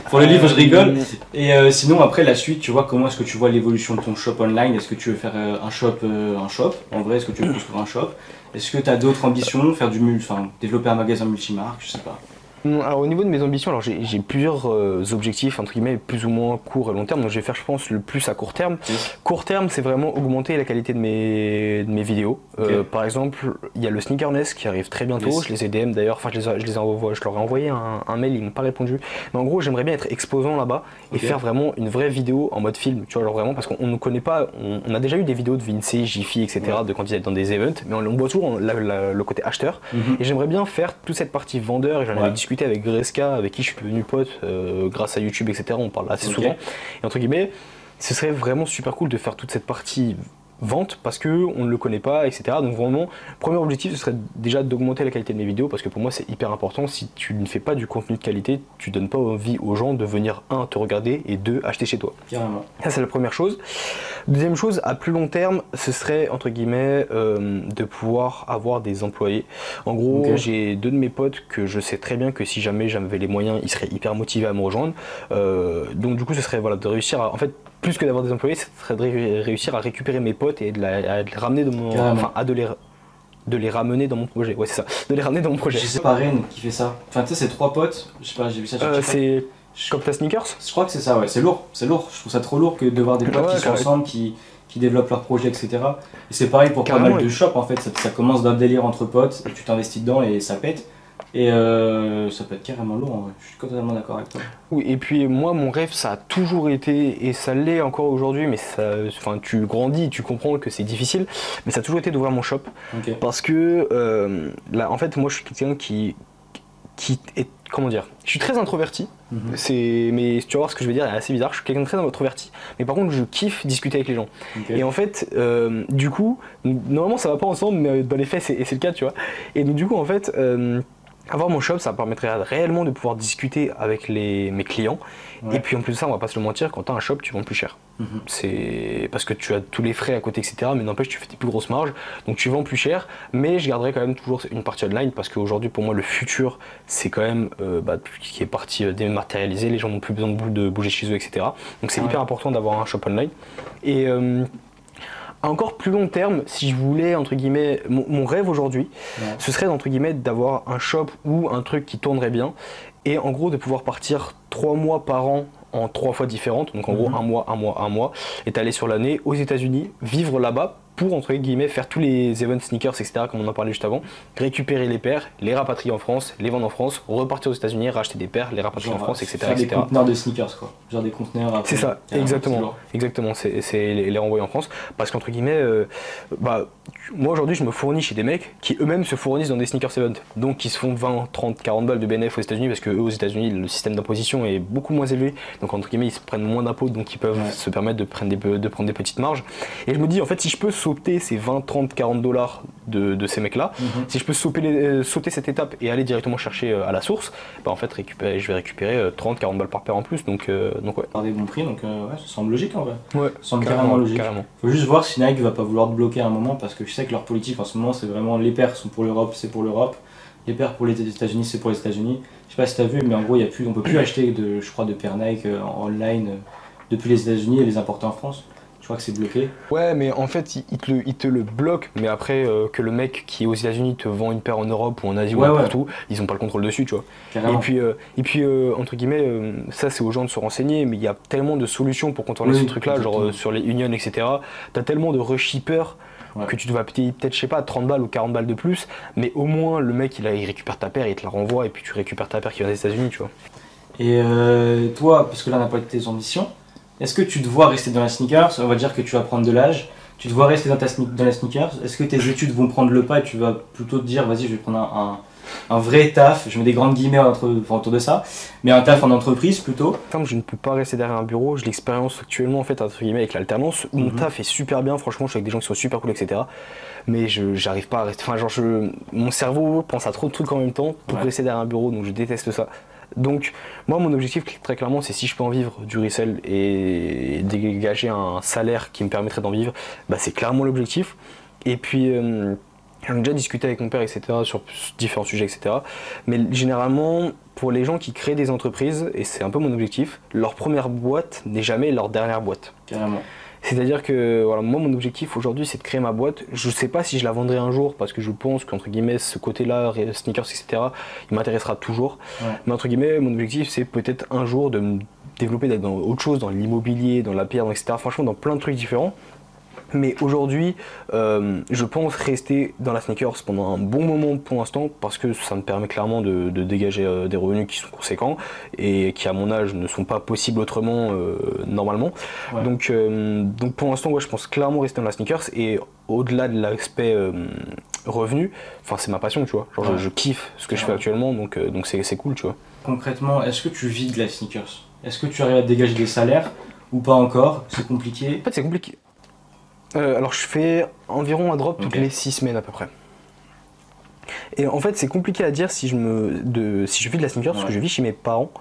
pour le livre, je rigole. Euh, Et euh, sinon, après la suite, tu vois, comment est-ce que tu vois l'évolution de ton shop online? Est-ce que tu veux faire un shop un shop? En vrai, est-ce que tu veux construire un shop? Est-ce que tu as d'autres ambitions? Faire du enfin, développer un magasin multimarque Je sais pas. Alors au niveau de mes ambitions, alors j'ai plusieurs euh, objectifs entre guillemets plus ou moins court et long terme. Donc je vais faire je pense le plus à court terme. Court terme, c'est vraiment augmenter la qualité de mes, de mes vidéos. Euh, par exemple, il y a le Sneakerness qui arrive très bientôt. Je les ai DM d'ailleurs. Enfin, je les, je les envoie, je leur ai envoyé un, mail, ils m'ont pas répondu. Mais en gros, j'aimerais bien être exposant là-bas et faire vraiment une vraie vidéo en mode film. Tu vois, genre vraiment parce qu'on ne connaît pas. On, a déjà eu des vidéos de Vinci, Jiffy, etc. de quand ils étaient dans des events, mais on, voit toujours le côté acheteur. Mhm. Et j'aimerais bien faire toute cette partie vendeur. Et j'en avais discuté avec Greska, avec qui je suis devenu pote euh, grâce à YouTube, etc. On parle assez souvent. Et entre guillemets, ce serait vraiment super cool de faire toute cette partie vente parce que on ne le connaît pas, etc. Donc vraiment, premier objectif, ce serait déjà d'augmenter la qualité de mes vidéos parce que pour moi c'est hyper important. Si tu ne fais pas du contenu de qualité, tu donnes pas envie aux gens de venir un te regarder et deux acheter chez toi. Carrément. Ça c'est la première chose. Deuxième chose, à plus long terme, ce serait entre guillemets euh, de pouvoir avoir des employés. En gros, j'ai deux de mes potes que je sais très bien que si jamais j'avais les moyens, ils seraient hyper motivés à me rejoindre. Euh, donc du coup, ce serait voilà de réussir à en fait plus que d'avoir des employés, ce serait de réussir à récupérer mes potes et de, les ramener dans mon. Enfin, à de les, de les ramener dans mon projet. Ouais, c'est ça. De les ramener dans mon projet. Je sais pas Rennes qui fait ça. Enfin, tu sais, c'est trois potes. Je sais pas, j'ai vu ça sur euh, C'est. Sneakers? Je crois que c'est ça, ouais. C'est lourd. C'est lourd. Je trouve ça trop lourd que de voir des potes qui sont ensemble, qui, qui développent leur projet, etc. Et c'est pareil pour pas mal de shops en fait. Ça, ça commence d'un délire entre potes et tu t'investis dedans et ça pète. Et euh, ça peut être carrément lourd, je suis totalement d'accord avec toi. Oui, et puis moi, mon rêve, ça a toujours été, et ça l'est encore aujourd'hui, mais ça, enfin, tu grandis, tu comprends que c'est difficile, mais ça a toujours été d'ouvrir mon shop. Parce que, euh, là, en fait, moi, je suis quelqu'un qui, qui est comment dire Je suis très introverti. Mhm. C'est, mais tu vas voir ce que je veux dire, est assez bizarre. Je suis quelqu'un de très introverti, mais par contre, je kiffe discuter avec les gens. Et en fait, euh, du coup, normalement, ça va pas ensemble, mais dans les faits, c'est, c'est le cas, tu vois. Et donc, du coup, en fait. Avoir mon shop, ça permettrait réellement de pouvoir discuter avec les, mes clients. Et puis en plus de ça, on va pas se le mentir, quand tu as un shop, tu vends plus cher. Mhm. C'est parce que tu as tous les frais à côté, etc. Mais n'empêche, tu fais tes plus grosses marges, donc tu vends plus cher. Mais je garderai quand même toujours une partie online parce qu'aujourd'hui, pour moi, le futur, c'est quand même euh, bah, qui est parti euh, dématérialisé. Les gens n'ont plus besoin de bouger chez eux, etc. Donc c'est hyper important d'avoir un shop online. Et euh, encore plus long terme, si je voulais, entre guillemets, mon, rêve aujourd'hui, ce serait, entre guillemets, d'avoir un shop ou un truc qui tournerait bien et en gros de pouvoir partir trois mois par an en trois fois différentes, donc en gros mhm. un mois, un mois, un mois, et aller sur l'année aux États-Unis, vivre là-bas pour entre guillemets faire tous les events sneakers, etc. comme on en parlait juste avant, récupérer les paires, les rapatrier en France, les vendre en France, repartir aux États-Unis, racheter des paires, les rapatrier en France, etc. Faire des conteneurs de sneakers quoi, genre des conteneurs. C'est ça, exactement, exactement, c'est les, renvoyer en France parce qu'entre guillemets, euh, bah moi aujourd'hui je me fournis chez des mecs qui eux-mêmes se fournissent dans des sneakers events, donc qui se font 20, 30, 40 balles de BNF aux États-Unis parce que eux aux États-Unis le système d'imposition est beaucoup moins élevé, donc entre guillemets ils se prennent moins d'impôts, donc ils peuvent se permettre de prendre des, de prendre des petites marges. Et je me dis en fait si je peux sauter ces 20, 30, 40 dollars de, ces mecs-là, mhm. si je peux sauter, euh, sauter, cette étape et aller directement chercher euh, à la source, bah en fait récupérer, je vais récupérer 30, euh, 40 balles par paire en plus. Donc, donc ouais. Par des bons prix, donc ouais, ça semble logique en vrai. Ouais, ça semble carrément, logique. Carrément. Faut juste voir si Nike va pas vouloir te bloquer à un moment parce que je sais que leur politique en ce moment c'est vraiment les paires sont pour l'Europe, c'est pour l'Europe. Les paires pour les États-Unis, c'est pour les États-Unis. Je sais pas si tu as vu, mais en gros, y a plus, on peut plus acheter de, je crois, de paires Nike en online depuis les États-Unis et les importer en France que c'est bloqué? Ouais, mais en fait, il, te, le, il te le bloque, mais après, euh, que le mec qui est aux États-Unis te vend une paire en Europe ou en Asie ou où, ils ont pas le contrôle dessus, tu vois. Et puis, euh, et puis euh, entre guillemets, ça c'est aux gens de se renseigner, mais il y a tellement de solutions pour contrôler ce truc-là, genre sur les unions, etc. T'as tellement de reshippers. que tu dois payer peut-être, je sais pas, 30 balles ou 40 balles de plus, mais au moins le mec il, a, il récupère ta paire, il te la renvoie et puis tu récupères ta paire qui vient des États-Unis, tu vois. Et toi, parce que là n'a pas été tes ambitions, est-ce que tu te vois rester dans la sneakers? On va dire que tu vas prendre de l'âge. Tu te vois rester dans, ta dans la sneakers? Est-ce que tes études vont prendre le pas et tu vas plutôt te dire, vas-y, je vais prendre un, vrai taf, je mets des grandes guillemets autour de ça, mais un taf en entreprise plutôt? Comme je ne peux pas rester derrière un bureau, j'ai l'expérience actuellement en fait entre guillemets avec l'alternance. Mon mhm. taf est super bien, franchement, je suis avec des gens qui sont super cool, etc. Mais je j'arrive pas à rester. Enfin, genre, mon cerveau pense à trop de trucs en même temps pour rester derrière un bureau, donc je déteste ça. Donc, moi, mon objectif, très clairement, c'est si je peux en vivre du resell et dégager un salaire qui me permettrait d'en vivre, bah, c'est clairement l'objectif. Et puis, euh, j'en ai déjà discuté avec mon père, etc., sur différents sujets, etc. Mais généralement, pour les gens qui créent des entreprises, et c'est un peu mon objectif, leur première boîte n'est jamais leur dernière boîte. Carrément. C'est-à-dire que voilà, moi, mon objectif aujourd'hui, c'est de créer ma boîte. Je ne sais pas si je la vendrai un jour parce que je pense qu'entre guillemets, ce côté-là, sneakers, etc., il m'intéressera toujours. Mais entre guillemets, mon objectif, c'est peut-être un jour de me développer dans autre chose, dans l'immobilier, dans la pierre, etc. Franchement, dans plein de trucs différents. Mais aujourd'hui, euh, je pense rester dans la sneakers pendant un bon moment pour l'instant parce que ça me permet clairement de, dégager euh, des revenus qui sont conséquents et qui à mon âge ne sont pas possibles autrement euh, normalement. Donc, donc pour l'instant, je pense clairement rester dans la sneakers et au-delà de l'aspect revenu, enfin c'est ma passion, tu vois. Genre je, kiffe ce que je fais actuellement, donc donc c'est cool, tu vois. Concrètement, est-ce que tu vis de la sneakers Est-ce que tu arrives à dégager des salaires ou pas encore? C'est compliqué. En fait, c'est compliqué. Euh, alors je fais environ un drop toutes les 6 semaines à peu près. Et en fait, c'est compliqué à dire si je me, de, si je vis de la sneaker parce que je vis chez mes parents.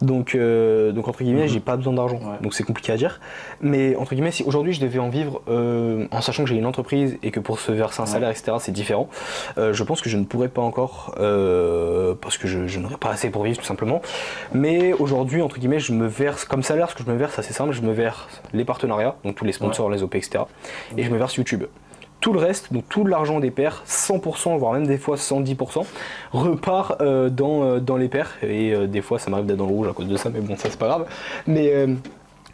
Donc, euh, donc entre guillemets, mhm. j'ai pas besoin d'argent. Donc c'est compliqué à dire. Mais entre guillemets, si aujourd'hui je devais en vivre euh, en sachant que j'ai une entreprise et que pour se verser un salaire, etc., c'est différent, euh, je pense que je ne pourrais pas encore parce que je, n'aurais pas assez pour vivre tout simplement. Mais aujourd'hui, entre guillemets, je me verse comme salaire, ce que je me verse, assez simple, je me verse les partenariats, donc tous les sponsors, les OP, etc. Et je me verse YouTube tout le reste, donc tout l'argent des pairs, 100%, voire même des fois 110%, repart euh, dans, euh, dans les pairs. Et euh, des fois, ça m'arrive d'être dans le rouge à cause de ça, mais bon, ça c'est pas grave. Mais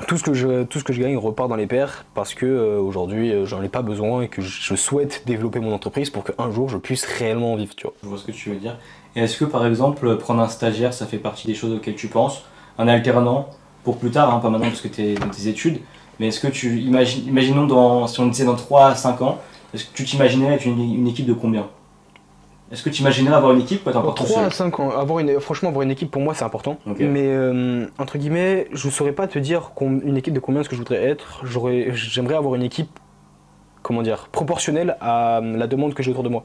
tout, ce que je, tout ce que je gagne repart dans les pairs parce que aujourd'hui, j'en ai pas besoin et que je souhaite développer mon entreprise pour qu'un jour je puisse réellement en vivre. Tu vois. Je vois ce que tu veux dire. Et est-ce que par exemple, prendre un stagiaire, ça fait partie des choses auxquelles tu penses? Un alternant pour plus tard, hein, pas maintenant parce que tu es dans tes études. Mais est-ce que tu imagines, imaginons dans, si on disait dans 3 à 5 ans, est-ce que tu t'imaginais être une, équipe de combien? Est-ce que tu imaginerais avoir une équipe ou encore 3 à 5 ans. Avoir une, franchement, avoir une équipe pour moi c'est important. Mais euh, entre guillemets, je ne saurais pas te dire une équipe de combien ce que je voudrais être. J'aimerais avoir une équipe, comment dire, proportionnelle à la demande que j'ai autour de moi.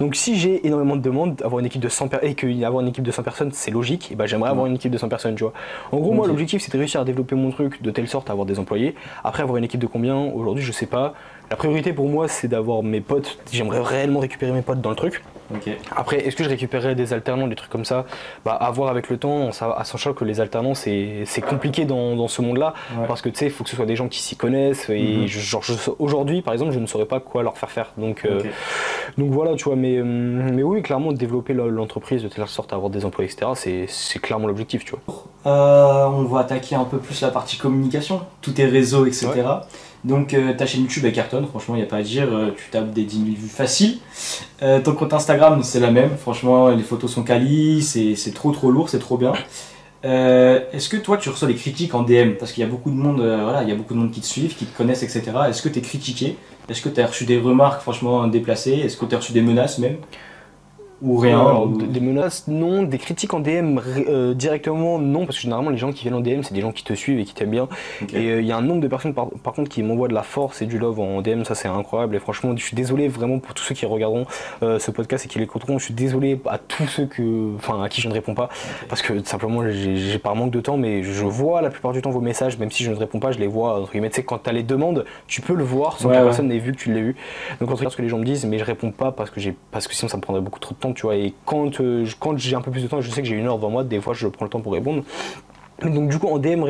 Donc si j'ai énormément de demandes, avoir une équipe de 100 et qu'avoir une équipe de 100 personnes c'est logique, et ben j'aimerais avoir une équipe de 100 personnes, tu vois. En gros, moi l'objectif c'est de réussir à développer mon truc de telle sorte à avoir des employés. Après avoir une équipe de combien? Aujourd'hui, je sais pas. La priorité pour moi c'est d'avoir mes potes, j'aimerais réellement récupérer mes potes dans le truc. Après, est-ce que je récupérerais des alternants, des trucs comme ça? Bah, à voir avec le temps, à sachant que les alternants, c'est compliqué dans, ce monde-là, parce que tu sais, il faut que ce soit des gens qui s'y connaissent, et mhm. aujourd'hui, par exemple, je ne saurais pas quoi leur faire faire. Donc, euh, donc voilà, tu vois, mais, mais oui, clairement, développer l'entreprise de telle sorte à avoir des emplois, etc., c'est clairement l'objectif, tu vois. Euh, on va attaquer un peu plus la partie communication, tous tes réseaux, etc. Donc euh, ta chaîne YouTube est cartonne, franchement il n'y a pas à dire, euh, tu tapes des 10 000 vues facile. Euh, ton compte Instagram c'est la même, franchement les photos sont quali, c'est trop trop lourd, c'est trop bien. Est-ce que toi tu reçois des critiques en DM Parce qu'il y a beaucoup de monde, voilà, il y a beaucoup de monde qui te suivent, qui te connaissent, etc. Est-ce que tu es critiqué? Est-ce que tu as reçu des remarques franchement déplacées? Est-ce que tu as reçu des menaces même? Ou rien Des menaces, non. Des critiques en DM euh, directement, non. Parce que généralement, les gens qui viennent en DM, c'est des gens qui te suivent et qui t'aiment bien. Et euh, il y a un nombre de personnes, par, contre, qui m'envoient de la force et du love en DM. Ça, c'est incroyable. Et franchement, je suis désolé vraiment pour tous ceux qui regarderont euh, ce podcast et qui l'écouteront. Je suis désolé à tous ceux que, enfin, à qui je ne réponds pas. Parce que simplement, j'ai par manque de temps, mais je vois la plupart du temps vos messages. Même si je ne réponds pas, je les vois. Entre guillemets, tu sais, quand tu as les demandes, tu peux le voir sans que personne n'ait vu que tu l'as vu. Donc, entre ce que les gens me disent, mais je réponds pas parce que, parce que sinon, ça me prendrait beaucoup trop de temps tu vois. Et quand, euh, quand j'ai un peu plus de temps, je sais que j'ai une heure devant moi, des fois je prends le temps pour répondre. Donc du coup en DM,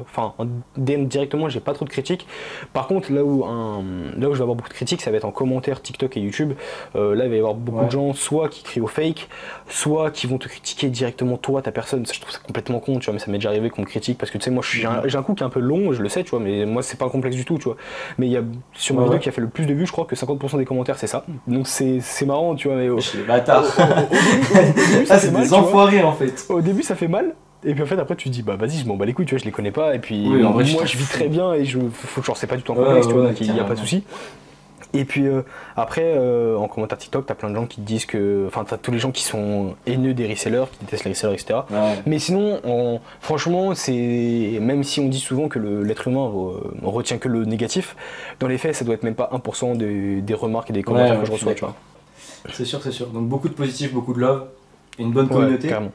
enfin en DM directement, j'ai pas trop de critiques. Par contre là où un, là où je vais avoir beaucoup de critiques, ça va être en commentaire TikTok et YouTube. Euh, là il va y avoir beaucoup de gens soit qui crient au fake, soit qui vont te critiquer directement toi, ta personne. Ça, je trouve ça complètement con, tu vois. Mais ça m'est déjà arrivé qu'on me critique parce que tu sais moi j'ai un, coup qui est un peu long, je le sais, tu vois. Mais moi c'est pas un complexe du tout, tu vois. Mais il y a sur ma vidéo qui a fait le plus de vues, je crois que 50% des commentaires c'est ça. Donc c'est marrant, tu vois. Mais oh, bâtard. ça c'est des enfoirés en fait. Au début ça fait mal. Et puis en fait après tu te dis bah vas-y je m'en bats les couilles tu vois je les connais pas et puis moi je, vis très bien et je faut genre c'est pas du tout un complexe tu vois il n'y a pas de souci. Et puis euh, après, euh, en commentaire TikTok, t'as plein de gens qui te disent que. Enfin, t'as tous les gens qui sont haineux des resellers, qui détestent les resellers, etc. Mais sinon, franchement, c'est. Même si on dit souvent que l'être humain retient que le négatif, dans les faits, ça doit être même pas 1% des, remarques et des commentaires que je reçois, tu vois. C'est sûr, c'est sûr. Donc beaucoup de positif, beaucoup de love, une bonne communauté. Carrément.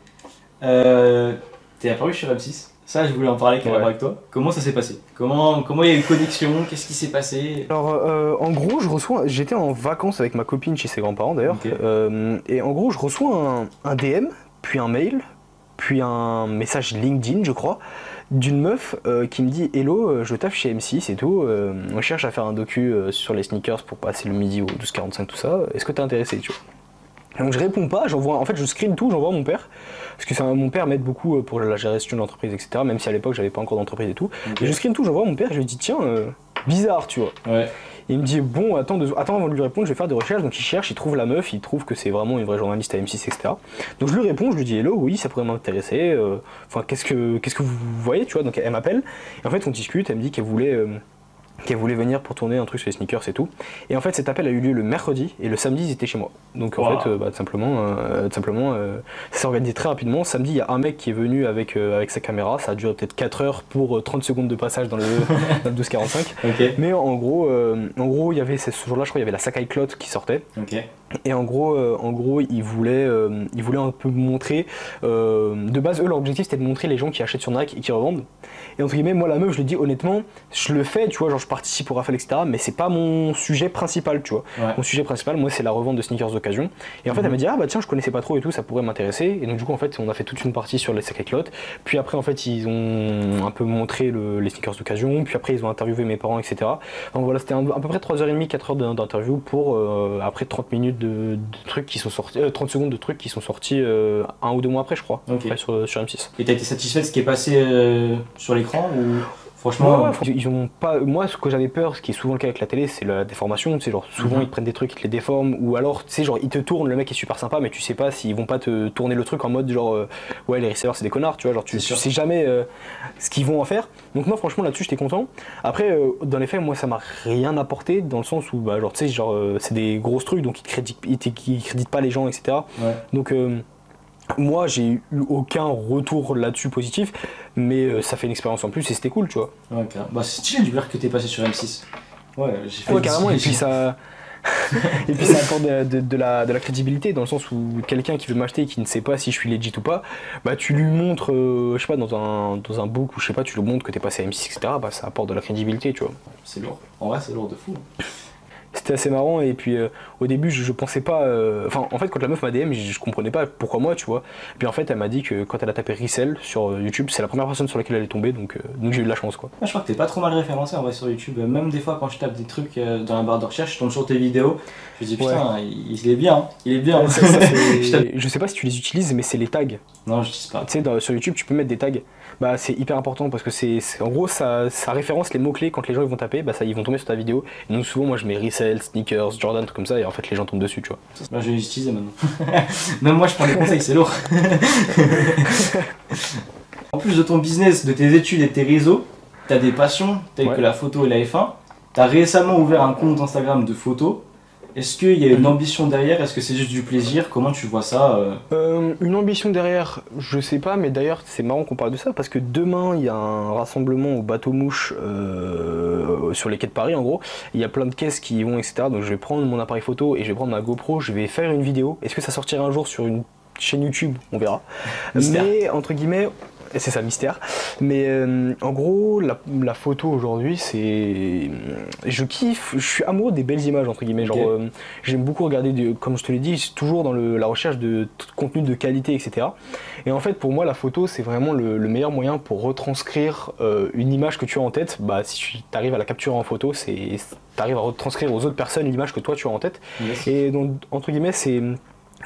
Euh, T'es apparu sur M6 ça, je voulais en parler avec toi. Comment ça s'est passé? Comment comment il y a eu une connexion? Qu'est-ce qui s'est passé? Alors, euh, en gros, je reçois. J'étais en vacances avec ma copine chez ses grands-parents d'ailleurs. Euh, et en gros, je reçois un, DM, puis un mail, puis un message LinkedIn, je crois, d'une meuf euh, qui me dit Hello, je taffe chez M6 et tout. on cherche à faire un docu sur les sneakers pour passer le midi au 12h45, tout ça. Est-ce que t'es intéressé, tu vois? Donc je réponds pas, j'envoie, en fait je screen tout, j'envoie à mon père, parce que ça, mon père m'aide beaucoup euh, pour la gestion de l'entreprise, etc. Même si à l'époque j'avais pas encore d'entreprise et tout. Et je screen tout, j'envoie à mon père, et je lui dis tiens, euh, bizarre, tu vois. Ouais. il me dit bon, attends, attends avant de lui répondre, je vais faire des recherches. Donc il cherche, il trouve la meuf, il trouve que c'est vraiment une vraie journaliste à M6, etc. Donc je lui réponds, je lui dis hello, oui, ça pourrait m'intéresser. Euh, enfin, qu'est-ce que qu'est-ce que vous voyez, tu vois Donc elle m'appelle, et en fait on discute, elle me dit qu'elle voulait qu'elle voulait venir pour tourner un truc sur les sneakers et tout. Et en fait, cet appel a eu lieu le mercredi et le samedi, ils étaient chez moi. Donc en fait, euh, bah, simplement, euh, simplement euh, ça s'est organisé très rapidement. Samedi, il y a un mec qui est venu avec, avec sa caméra. Ça a duré peut-être 4 heures pour 30 secondes de passage dans le, 1245. Mais en gros, en gros, il y avait ce jour-là, je crois, il y avait la Sakai Clot qui sortait. Et en gros, en gros, ils voulaient, ils voulaient un peu montrer. de base, eux, leur objectif c'était de montrer les gens qui achètent sur Nike et qui revendent. Et entre guillemets, moi, la meuf, je le dis honnêtement, je le fais, tu vois, genre je participe au Raphaël, etc. Mais c'est pas mon sujet principal, tu vois. Mon sujet principal, moi, c'est la revente de sneakers d'occasion. Et en fait, elle m'a dit, ah bah tiens, je connaissais pas trop et tout, ça pourrait m'intéresser. Et donc, du coup, en fait, on a fait toute une partie sur les sacrés clottes. Puis après, en fait, ils ont un peu montré les sneakers d'occasion. Puis après, ils ont interviewé mes parents, etc. Donc voilà, c'était à peu près 3h30, 4h d'interview pour euh, après 30 minutes de, trucs qui sont sortis, 30 euh, secondes de trucs qui sont sortis euh, un ou deux mois après, je crois, sur, M6. Et t'as été satisfait de ce qui est passé sur l'écran ou Franchement, ils ont pas. Moi, ce que j'avais peur, ce qui est souvent le cas avec la télé, c'est la déformation. C'est genre souvent mhm. ils prennent des trucs, ils te les déforment, ou alors tu sais genre ils te tournent, le mec est super sympa, mais tu sais pas s'ils vont pas te tourner le truc en mode genre euh, ouais les resellers c'est des connards, tu vois, genre tu, sais jamais euh, ce qu'ils vont en faire. Donc moi franchement là-dessus j'étais content. Après euh, dans les faits moi ça m'a rien apporté dans le sens où bah genre tu sais genre c'est des grosses trucs donc ils créditent, ils, créditent pas les gens etc. Donc moi, j'ai eu aucun retour là-dessus positif, mais euh, ça fait une expérience en plus et c'était cool, tu vois. Ouais, Bah, c'est stylé du voir que t'es passé sur M6. Ouais, j'ai fait Ouais, carrément, et puis ça. et puis ça apporte de, la, de, la, crédibilité dans le sens où quelqu'un qui veut m'acheter et qui ne sait pas si je suis legit ou pas, bah tu lui montres, euh, je sais pas, dans un, dans un book ou je sais pas, tu lui montres que t'es passé à M6, etc. Bah ça apporte de la crédibilité, tu vois. C'est lourd. En vrai, c'est lourd de fou c'était assez marrant et puis euh, au début je, pensais pas euh, enfin en fait quand la meuf m'a DM je, comprenais pas pourquoi moi tu vois. Puis en fait elle m'a dit que quand elle a tapé resell sur euh, YouTube c'est la première personne sur laquelle elle est tombée donc, donc j'ai eu de la chance quoi. Je crois que t'es pas trop mal référencé en vrai sur YouTube. Même des fois quand je tape des trucs dans la barre de recherche je tombe sur tes vidéos. Je me dis putain il, est bien il est bien. Je sais pas si tu les utilises mais c'est les tags. Non je dis pas. Tu sais sur YouTube tu peux mettre des tags bah, c'est hyper important parce que c'est en gros ça, ça, référence les mots-clés quand les gens ils vont taper, bah, ça, ils vont tomber sur ta vidéo. Et donc souvent moi je mets resell, sneakers, Jordan, tout comme ça et en fait les gens tombent dessus, tu vois. Bah, je vais l'utiliser maintenant. Même moi je prends des conseils, c'est lourd. en plus de ton business, de tes études et de tes réseaux, t'as des passions telles que la photo et la F1. T'as récemment ouvert un compte Instagram de photos est-ce qu'il y a une ambition derrière? Est-ce que c'est juste du plaisir? Comment tu vois ça euh? Euh, Une ambition derrière, je sais pas, mais d'ailleurs c'est marrant qu'on parle de ça parce que demain il y a un rassemblement au bateau mouche euh, sur les quais de Paris en gros. Il y a plein de caisses qui y vont, etc. Donc je vais prendre mon appareil photo et je vais prendre ma GoPro, je vais faire une vidéo. Est-ce que ça sortira un jour sur une chaîne YouTube? On verra. mais entre guillemets, c'est ça mystère. Mais euh, en gros, la, photo aujourd'hui, c'est. Je kiffe, je suis amoureux des belles images, entre guillemets. Genre, euh, j'aime beaucoup regarder, comme je te l'ai dit, toujours dans la recherche de contenu de qualité, etc. Et en fait, pour moi, la photo, c'est vraiment le, meilleur moyen pour retranscrire euh, une image que tu as en tête. Bah, si tu arrives à la capturer en photo, c'est. Tu arrives à retranscrire aux autres personnes l'image que toi tu as en tête. Et donc, entre guillemets, c'est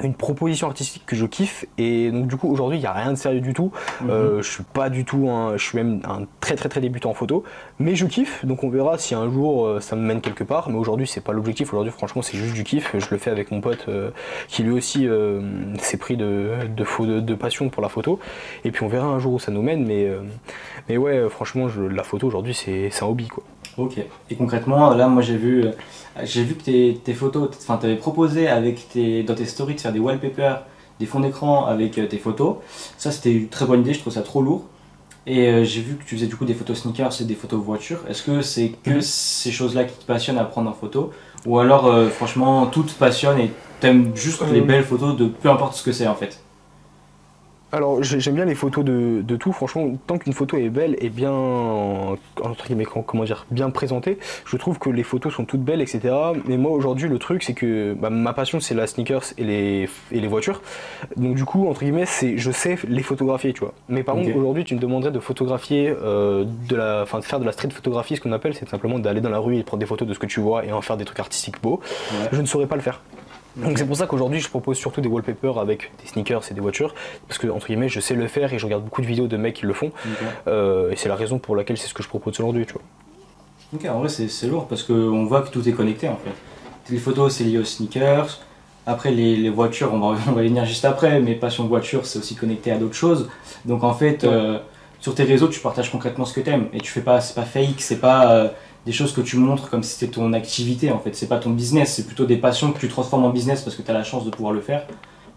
une proposition artistique que je kiffe. Et donc du coup aujourd'hui il n'y a rien de sérieux du tout. Mhm. euh, je suis pas du tout un, je suis même un très très très débutant en photo. Mais je kiffe. Donc on verra si un jour euh, ça me mène quelque part. Mais aujourd'hui c'est pas l'objectif. Aujourd'hui franchement c'est juste du kiff. Je le fais avec mon pote euh, qui lui aussi s'est pris de, de, de, passion pour la photo. Et puis on verra un jour où ça nous mène. Mais, mais ouais franchement je, la photo aujourd'hui c'est un hobby quoi. Ok. Et concrètement, là, moi, j'ai vu, euh, j'ai vu que tes, tes photos, enfin, tu avais proposé avec tes, dans tes stories de faire des wallpapers, des fonds d'écran avec euh, tes photos. Ça, c'était une très bonne idée. Je trouve ça trop lourd. Et euh, j'ai vu que tu faisais du coup des photos sneakers et des photos voitures. Est-ce que c'est que mhm. ces choses-là qui te passionnent à prendre en photo? Ou alors, franchement, tout te passionne et t'aimes juste les belles photos de peu importe ce que c'est en fait? Alors j'aime bien les photos de, tout, franchement, tant qu'une photo est belle et bien, entre guillemets, comment dire, bien présentée, je trouve que les photos sont toutes belles, etc. Mais moi aujourd'hui le truc c'est que bah, ma passion c'est la sneakers et les, et les voitures. Donc du coup, entre guillemets, c'est je sais les photographier, tu vois. Mais par contre aujourd'hui tu me demanderais de photographier, euh, de la, enfin de faire de la street photographie, ce qu'on appelle, c'est simplement d'aller dans la rue et prendre des photos de ce que tu vois et en faire des trucs artistiques beaux. Je ne saurais pas le faire. Donc c'est pour ça qu'aujourd'hui je propose surtout des wallpapers avec des sneakers et des voitures, parce que entre guillemets je sais le faire et je regarde beaucoup de vidéos de mecs qui le font, euh, et c'est la raison pour laquelle c'est ce que je propose aujourd'hui, tu vois. Ok, en vrai c'est lourd parce qu'on voit que tout est connecté en fait. Les photos c'est lié aux sneakers, après les, voitures on va, on va y venir juste après, mais passion voiture c'est aussi connecté à d'autres choses. Donc en fait euh, sur tes réseaux tu partages concrètement ce que tu aimes et tu fais pas, c'est pas fake, c'est pas... Euh, des choses que tu montres comme si c'était ton activité en fait. C'est pas ton business, c'est plutôt des passions que tu transformes en business parce que tu as la chance de pouvoir le faire.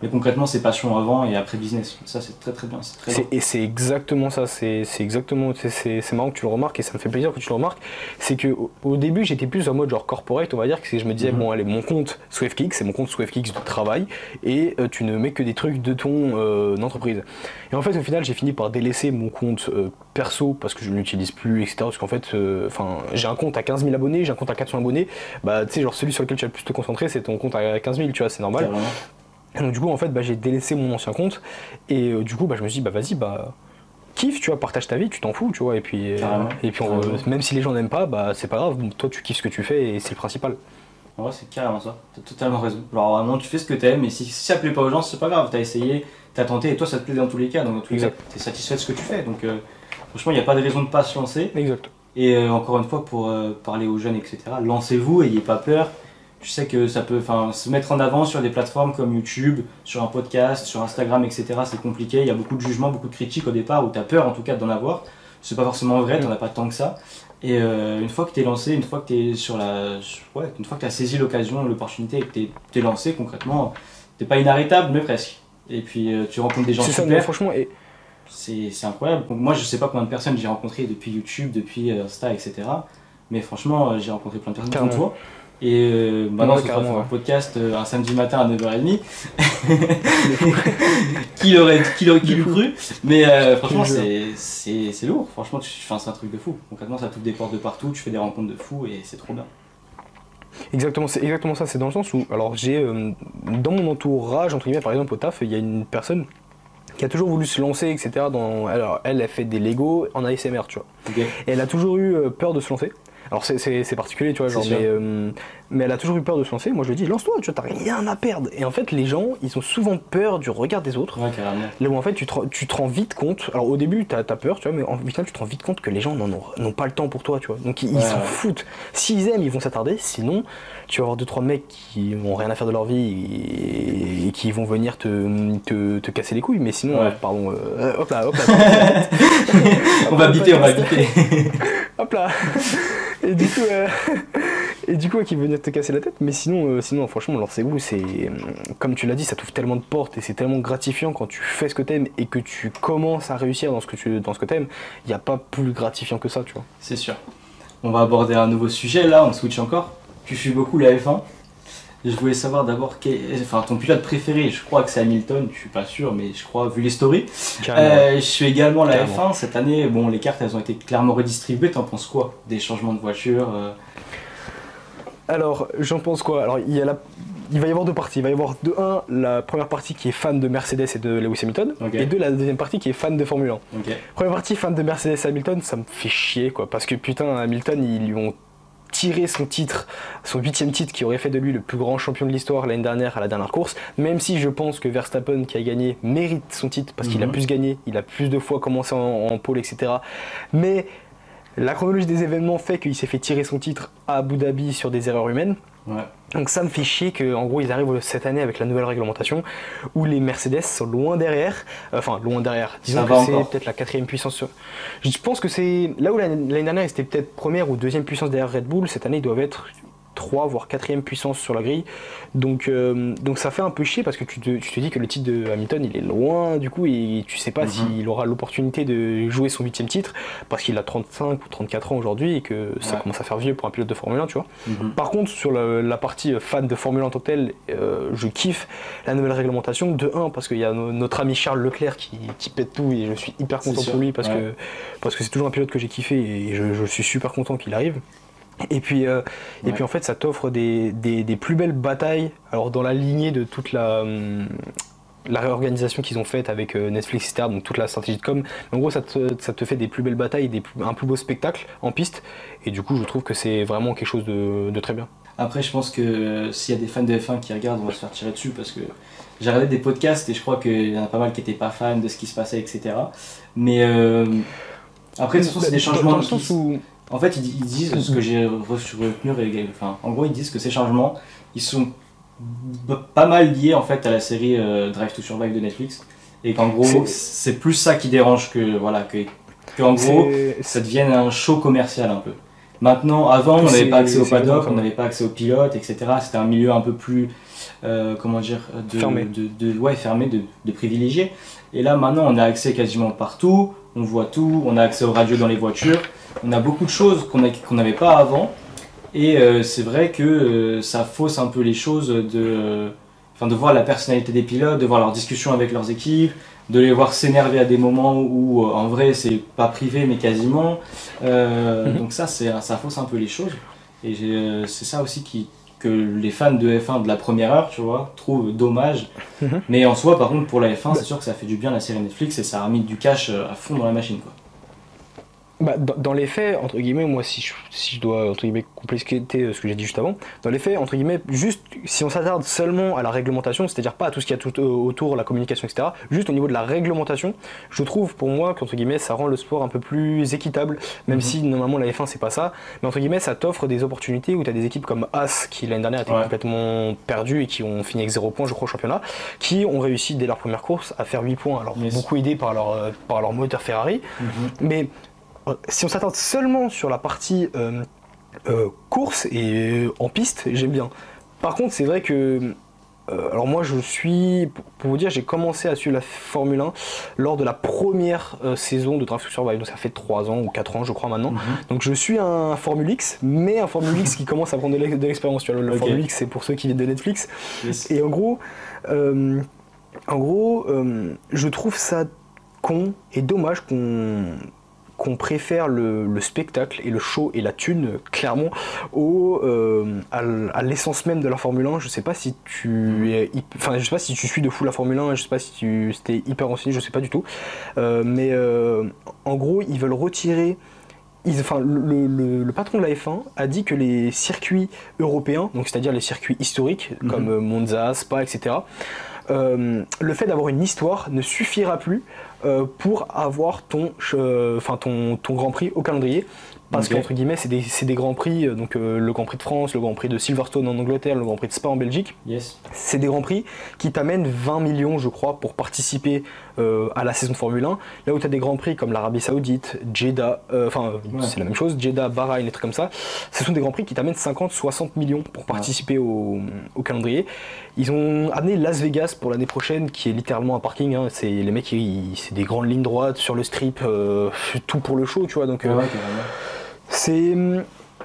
Mais concrètement, c'est passion avant et après business. Ça, c'est très très bien. Très et c'est exactement ça. C'est exactement. C'est marrant que tu le remarques et ça me fait plaisir que tu le remarques. C'est que au, début, j'étais plus en mode genre corporate, on va dire, que je me disais, mhm. bon, allez, mon compte SwiftKicks, c'est mon compte SwiftKicks de travail et euh, tu ne mets que des trucs de ton euh, entreprise. Et en fait, au final, j'ai fini par délaisser mon compte euh, perso parce que je ne l'utilise plus, etc. Parce qu'en fait, enfin, j'ai un compte à 15 000 abonnés, j'ai un compte à 400 abonnés. Bah, tu sais, genre celui sur lequel tu vas le plus te concentrer, c'est ton compte à 15 000, tu vois, c'est normal. Donc du coup en fait bah, j'ai délaissé mon ancien compte et euh, du coup bah, je me suis dit bah vas-y bah kiffe tu vois partage ta vie tu t'en fous tu vois et puis euh, et puis même si les gens n'aiment pas bah c'est pas grave toi tu kiffes ce que tu fais et c'est le principal. En vrai c'est carrément ça, t'as totalement raison. Alors vraiment tu fais ce que t'aimes et si, si ça plaît pas aux gens c'est pas grave, t'as essayé, t'as tenté et toi ça te plaît dans tous les cas donc dans tous les cas t'es satisfait de ce que tu fais donc euh, Franchement, il n'y a pas de raison de pas se lancer. Exact. Et encore une fois, pour parler aux jeunes, etc., lancez-vous, ayez pas peur. Je sais que ça peut, se mettre en avant sur des plateformes comme YouTube, sur un podcast, sur Instagram, etc. C'est compliqué. Il y a beaucoup de jugements, beaucoup de critiques au départ, où tu as peur en tout cas d'en avoir. C'est pas forcément vrai, tu n'en as pas tant que ça. Et une fois que tu es lancé, une fois que tu sur la. Ouais, une fois que tu as saisi l'occasion, l'opportunité et que tu es, lancé, concrètement, t'es pas inarrêtable, mais presque. Et puis euh, tu rencontres des gens super. Ça, franchement, et... c'est incroyable. moi, je sais pas combien de personnes j'ai rencontrées depuis YouTube, depuis euh, Insta, etc. Mais franchement, euh, j'ai rencontré plein de personnes comme toi. Et maintenant, c'est un podcast un samedi matin à 9h30. qui l'aurait qui cru? Mais franchement, c'est lourd. Franchement, c'est un truc de fou. Concrètement, ça t'ouvre des portes de partout, tu fais des rencontres de fou et c'est trop bien. Exactement, c'est exactement ça. C'est dans le sens où, alors j'ai euh, dans mon entourage, entre guillemets, par exemple au taf, il y a une personne qui a toujours voulu se lancer, etc. Dans, alors elle, a fait des Lego en ASMR, tu vois. Et elle a toujours eu euh, peur de se lancer. Alors c'est particulier, tu vois, genre, mais, euh, mais, elle a toujours eu peur de se lancer. Moi je lui dis, lance-toi, tu vois, t'as rien à perdre. Et en fait, les gens, ils ont souvent peur du regard des autres. Ouais, carrément. Là où en fait, tu te, tu te rends vite compte. Alors au début, t'as as peur, tu vois, mais en final, tu te rends vite compte que les gens n'ont pas le temps pour toi, tu vois. Donc ils s'en foutent. S'ils aiment, ils vont s'attarder. Sinon, tu vas avoir deux trois mecs qui ont rien à faire de leur vie et, qui vont venir te, te, te, casser les couilles. Mais sinon, pardon, euh, hop là, hop là. on va biter, on va biter. hop là. Et du coup, euh, et du coup, qui venir te casser la tête. Mais sinon, euh, sinon franchement, lancez-vous. C'est comme tu l'as dit, ça t'ouvre tellement de portes et c'est tellement gratifiant quand tu fais ce que t'aimes et que tu commences à réussir dans ce que tu, dans ce que t'aimes. Il n'y a pas plus gratifiant que ça, tu vois. C'est sûr. On va aborder un nouveau sujet là. On switch encore tu suis beaucoup la F1. Je voulais savoir d'abord enfin, ton pilote préféré, je crois que c'est Hamilton, je suis pas sûr, mais je crois, vu les stories. Euh, je suis également la F1. Cette année, bon, les cartes elles ont été clairement redistribuées. T'en penses quoi Des changements de voiture euh? Alors, j'en pense quoi? Alors, il, y a la... il va y avoir deux parties. Il va y avoir de un, la première partie qui est fan de Mercedes et de Lewis Hamilton, et deux, la deuxième partie qui est fan de Formule 1. Première partie, fan de Mercedes et Hamilton, ça me fait chier, quoi, parce que putain, Hamilton, ils lui ont tirer son titre, son huitième titre qui aurait fait de lui le plus grand champion de l'histoire l'année dernière à la dernière course, même si je pense que Verstappen qui a gagné mérite son titre parce qu'il a mhm. plus gagné, il a plus de fois commencé en, pôle, etc. Mais la chronologie des événements fait qu'il s'est fait tirer son titre à Abu Dhabi sur des erreurs humaines. Donc ça me fait chier qu'en gros ils arrivent cette année avec la nouvelle réglementation où les Mercedes sont loin derrière, euh, enfin loin derrière, disons que c'est peut-être la quatrième puissance. Sur... Je pense que c'est là où l'année dernière ils étaient peut-être première ou deuxième puissance derrière Red Bull, cette année ils doivent être 3 voire 4 puissance sur la grille. Donc, euh, donc ça fait un peu chier parce que tu te, tu te, dis que le titre de Hamilton il est loin du coup et tu sais pas mhm. s'il aura l'opportunité de jouer son 8 titre parce qu'il a 35 ou 34 ans aujourd'hui et que ça commence à faire vieux pour un pilote de Formule 1, tu vois. Mhm. Par contre, sur la, partie fan de Formule 1 en tant que tel, euh, je kiffe la nouvelle réglementation. De 1 parce qu'il y a notre ami Charles Leclerc qui, qui, pète tout et je suis hyper content pour lui parce que parce que c'est toujours un pilote que j'ai kiffé et je suis super content qu'il arrive. Et puis, euh, et puis en fait, ça t'offre des, des, plus belles batailles. Alors dans la lignée de toute la, hum, la réorganisation qu'ils ont faite avec euh, Netflix, etc. Donc toute la stratégie de com. En gros, ça te, ça te fait des plus belles batailles, des un plus beau spectacle en piste. Et du coup, je trouve que c'est vraiment quelque chose de, de, très bien. Après, je pense que euh, s'il y a des fans de F1 qui regardent, on va se faire tirer dessus parce que j'ai regardé des podcasts et je crois qu'il y en a pas mal qui n'étaient pas fans de ce qui se passait, etc. Mais après, de toute façon, c'est des changements. Qui... En fait, ils, disent, ce que j'ai retenu, enfin, en gros, ils disent que ces changements, ils sont pas mal liés en fait à la série euh, Drive to Survive de Netflix. Et qu'en gros, c'est plus ça qui dérange que, voilà, que, en gros, ça devienne un show commercial un peu. Maintenant, avant, on n'avait pas accès au paddock, on n'avait pas accès aux pilotes, etc. C'était un milieu un peu plus, euh, comment dire, de, fermé, de, de, ouais, fermé de, de privilégié. Et là, maintenant, on a accès quasiment partout, on voit tout, on a accès aux radios dans les voitures on a beaucoup de choses qu'on n'avait pas avant. Et euh, c'est vrai que euh, ça fausse un peu les choses de, enfin, de voir la personnalité des pilotes, de voir leurs discussions avec leurs équipes, de les voir s'énerver à des moments où euh, en vrai c'est pas privé mais quasiment. Mhm. Donc ça, ça fausse un peu les choses. Et c'est ça aussi qui, que les fans de F1 de la première heure, tu vois, trouvent dommage. Mhm. Mais en soi, par contre, pour la F1, c'est sûr que ça fait du bien la série Netflix et ça a remis du cash à fond dans la machine. Quoi. Bah, dans, les faits, entre guillemets, moi, si je, si je dois, entre guillemets, compléter ce que j'ai dit juste avant, dans les faits, entre guillemets, juste, si on s'attarde seulement à la réglementation, c'est-à-dire pas à tout ce qu'il y a tout euh, autour, la communication, etc., juste au niveau de la réglementation, je trouve, pour moi, qu'entre guillemets, ça rend le sport un peu plus équitable, même mhm. si, normalement, la F1, c'est pas ça, mais entre guillemets, ça t'offre des opportunités où tu as des équipes comme As, qui l'année dernière étaient complètement perdues et qui ont fini avec 0 points, je crois, au championnat, qui ont réussi dès leur première course à faire 8 points, alors beaucoup aidés par leur, euh, par leur moteur Ferrari, mhm. mais si on s'attarde seulement sur la partie euh, euh, course et en piste, j'aime bien. Par contre, c'est vrai que alors moi je suis, pour vous dire, j'ai commencé à suivre la Formule 1 lors de la première saison de Drive to Survive, donc ça fait 3 ans ou 4 ans je crois maintenant. Mhm. Donc je suis un Formule X, mais un Formule X qui commence à prendre de l'expérience. Tu vois, le Formule X c'est pour ceux qui viennent de Netflix. Et en gros, en gros je trouve ça con et dommage qu'on qu'on préfère le, spectacle et le show et la thune, clairement, au, euh, à l'essence même de la Formule 1. Je sais pas si tu es, enfin, je sais pas si tu suis de fou la Formule 1, je sais pas si tu étais hyper renseigné, je sais pas du tout. Euh, mais euh, en gros, ils veulent retirer. enfin, le, patron de la F1 a dit que les circuits européens, donc c'est-à-dire les circuits historiques mhm. comme Monza, Spa, etc., le fait d'avoir une histoire ne suffira plus euh, pour avoir ton, enfin ton, ton Grand Prix au calendrier. Parce qu'entre guillemets, c'est des, des, grands prix, euh, donc euh, le Grand Prix de France, le Grand Prix de Silverstone en Angleterre, le Grand Prix de Spa en Belgique. Yes. C'est des grands prix qui t'amènent 20 millions, je crois, pour participer à la saison de Formule 1. Là où tu as des grands prix comme l'Arabie Saoudite, Jeddah, enfin, c'est la même chose, Jeddah, Bahreïn, des trucs comme ça. Ce sont des grands prix qui t'amènent 50-60 millions pour participer au, au, calendrier. Ils ont amené Las Vegas pour l'année prochaine, qui est littéralement un parking. Hein. C'est les mecs, c'est des grandes lignes droites sur le strip, euh, tout pour le show, tu vois. Donc, euh, c'est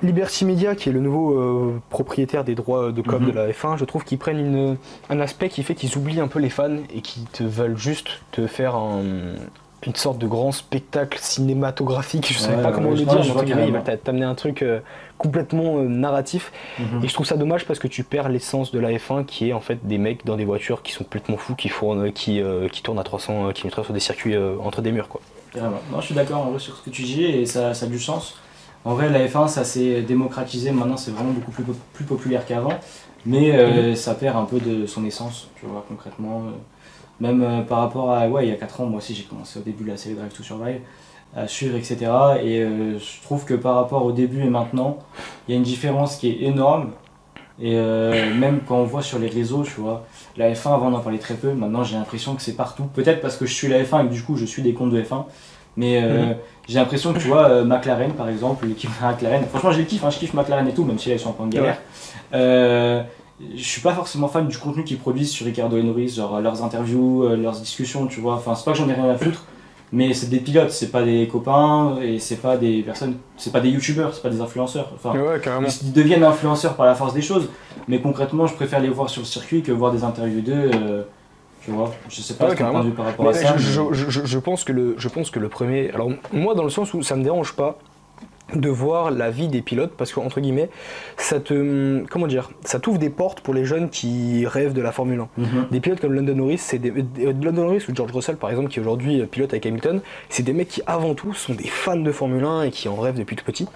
Liberty Media, qui est le nouveau euh, propriétaire des droits de com de mhm. la F1, je trouve qu'ils prennent un aspect qui fait qu'ils oublient un peu les fans et qui te veulent juste te faire une sorte de grand spectacle cinématographique, je ne sais pas comment le dire, mais il va t'amener un truc complètement euh, narratif. Mhm. Et je trouve ça dommage parce que tu perds l'essence de la F1 qui est en fait des mecs dans des voitures qui sont complètement fous, qui, font, qui, euh, qui tournent à 300 km sur des circuits euh, entre des murs. Quoi. Non, je suis d'accord sur ce que tu dis et ça, ça, a du sens. En vrai, la F1, ça s'est démocratisé, maintenant c'est vraiment beaucoup plus, plus populaire qu'avant, mais mhm. ça perd un peu de son essence, tu vois, concrètement. même par rapport à, ouais, il y a 4 ans, moi aussi j'ai commencé au début de la série Drive to Survive, à suivre, etc. Et euh, je trouve que par rapport au début et maintenant, il y a une différence qui est énorme. Et euh, même quand on voit sur les réseaux, tu vois, la F1 avant on en parlait très peu, maintenant j'ai l'impression que c'est partout. Peut-être parce que je suis la F1 et que du coup je suis des comptes de F1. Mais euh, mhm. j'ai l'impression que tu vois, McLaren par exemple, l'équipe McLaren, franchement je les kiffe, hein, je kiffe McLaren et tout, même si là ils sont un peu en galère. je suis pas forcément fan du contenu qu'ils produisent sur Ricardo et Norris, genre leurs interviews, leurs discussions, tu vois. Enfin, c'est pas que j'en ai rien à foutre, mais c'est des pilotes, c'est pas des copains et c'est pas des personnes, c'est pas des youtubeurs, c'est pas des influenceurs. Enfin, Ils deviennent influenceurs par la force des choses, mais concrètement, je préfère les voir sur le circuit que voir des interviews d'eux. Tu vois, je sais pas ce par rapport à ça. Je, je, je, pense que le, je pense que le premier. Alors, moi, dans le sens où ça me dérange pas de voir la vie des pilotes parce que entre guillemets ça te comment dire ça t'ouvre des portes pour les jeunes qui rêvent de la Formule 1 mhm. des pilotes comme London Norris c'est des euh, London Norris ou George Russell par exemple qui aujourd'hui euh, pilote avec Hamilton c'est des mecs qui avant tout sont des fans de Formule 1 et qui en rêvent depuis tout petit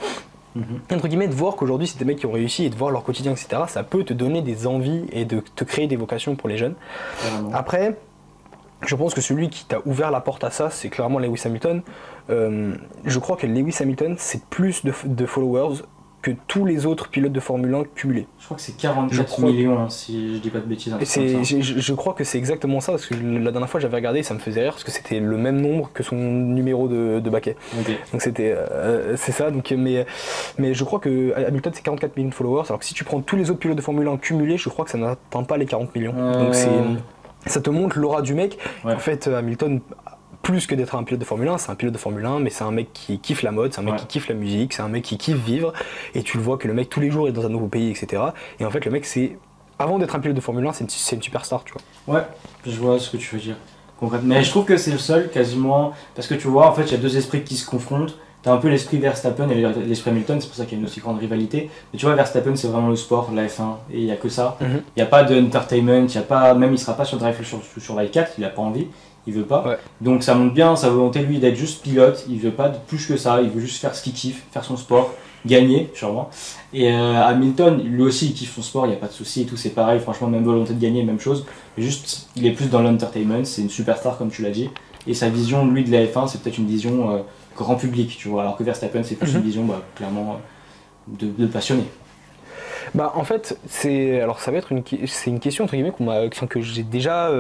mhm. entre guillemets de voir qu'aujourd'hui c'est des mecs qui ont réussi et de voir leur quotidien etc ça peut te donner des envies et de te créer des vocations pour les jeunes après je pense que celui qui t'a ouvert la porte à ça, c'est clairement Lewis Hamilton. Euh, je crois que Lewis Hamilton, c'est plus de, followers que tous les autres pilotes de Formule 1 cumulés. Je crois que c'est 44 millions, hein, si je dis pas de bêtises. je, je, crois que c'est exactement ça, parce que la dernière fois j'avais regardé, ça me faisait rire, parce que c'était le même nombre que son numéro de, de baquet. Donc c'était, euh, c'est ça. Donc, mais, mais je crois que Hamilton c'est 44 millions de followers, alors que si tu prends tous les autres pilotes de Formule 1 cumulés, je crois que ça n'atteint pas les 40 millions. Donc c'est ça te montre l'aura du mec. En fait, euh, Hamilton, plus que d'être un pilote de Formule 1, c'est un pilote de Formule 1, mais c'est un mec qui kiffe la mode, c'est un mec qui kiffe la musique, c'est un mec qui kiffe vivre. Et tu le vois que le mec, tous les jours, est dans un nouveau pays, etc. Et en fait, le mec, c'est. Avant d'être un pilote de Formule 1, c'est une, une, superstar, tu vois. Ouais, je vois ce que tu veux dire. Mais je trouve que c'est le seul, quasiment. Parce que tu vois, en fait, il y a deux esprits qui se confrontent. T'as un peu l'esprit Verstappen et l'esprit Hamilton, c'est pour ça qu'il y a une aussi grande rivalité. Mais tu vois, Verstappen, c'est vraiment le sport, la F1, et il n'y a que ça. Mhm. Il n'y a pas d'entertainment, il a pas, même il sera pas sur Drive sur, sur 4, il n'a pas envie. Il veut pas. Donc ça montre bien sa volonté lui d'être juste pilote, il veut pas de plus que ça, il veut juste faire ce qu'il kiffe, faire son sport, gagner sûrement. Et euh, Hamilton, lui aussi il kiffe son sport, il n'y a pas de souci et tout, c'est pareil, franchement même volonté de gagner, même chose. Juste il est plus dans l'entertainment, c'est une superstar comme tu l'as dit. Et sa vision, lui, de la F1, c'est peut-être une vision euh, grand public, tu vois, alors que Verstappen, c'est plus une mhm. vision bah, clairement euh, de, de passionné. Bah en fait, c'est alors ça va être une c'est une question entre guillemets que j'ai déjà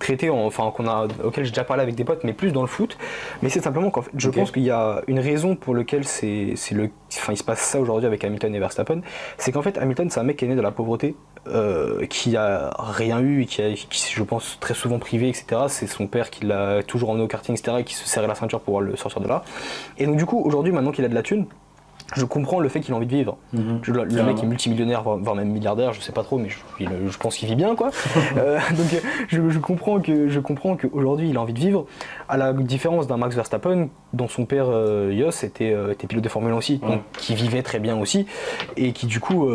traité, enfin qu'on a, auquel j'ai déjà parlé avec des potes, mais plus dans le foot. Mais c'est simplement qu'en fait, je pense qu'il y a une raison pour laquelle c'est, le, enfin il se passe ça aujourd'hui avec Hamilton et Verstappen, c'est qu'en fait Hamilton c'est un mec qui est né de la pauvreté, euh, qui a rien eu, qui, a, qui je pense très souvent privé, etc. C'est son père qui l'a toujours emmené au karting, etc. Et qui se serrait la ceinture pour le sortir de là. Et donc du coup aujourd'hui maintenant qu'il a de la thune, je comprends le fait qu'il a envie de vivre. Mhm. le mec est multimillionnaire, voire même milliardaire, je sais pas trop, mais je, pense qu'il vit bien, quoi. Euh, donc je, comprends que je comprends qu'aujourd'hui il a envie de vivre. À la différence d'un Max Verstappen, dont son père euh, Jos était, euh, était, pilote de Formule 1 aussi, donc qui vivait très bien aussi, et qui du coup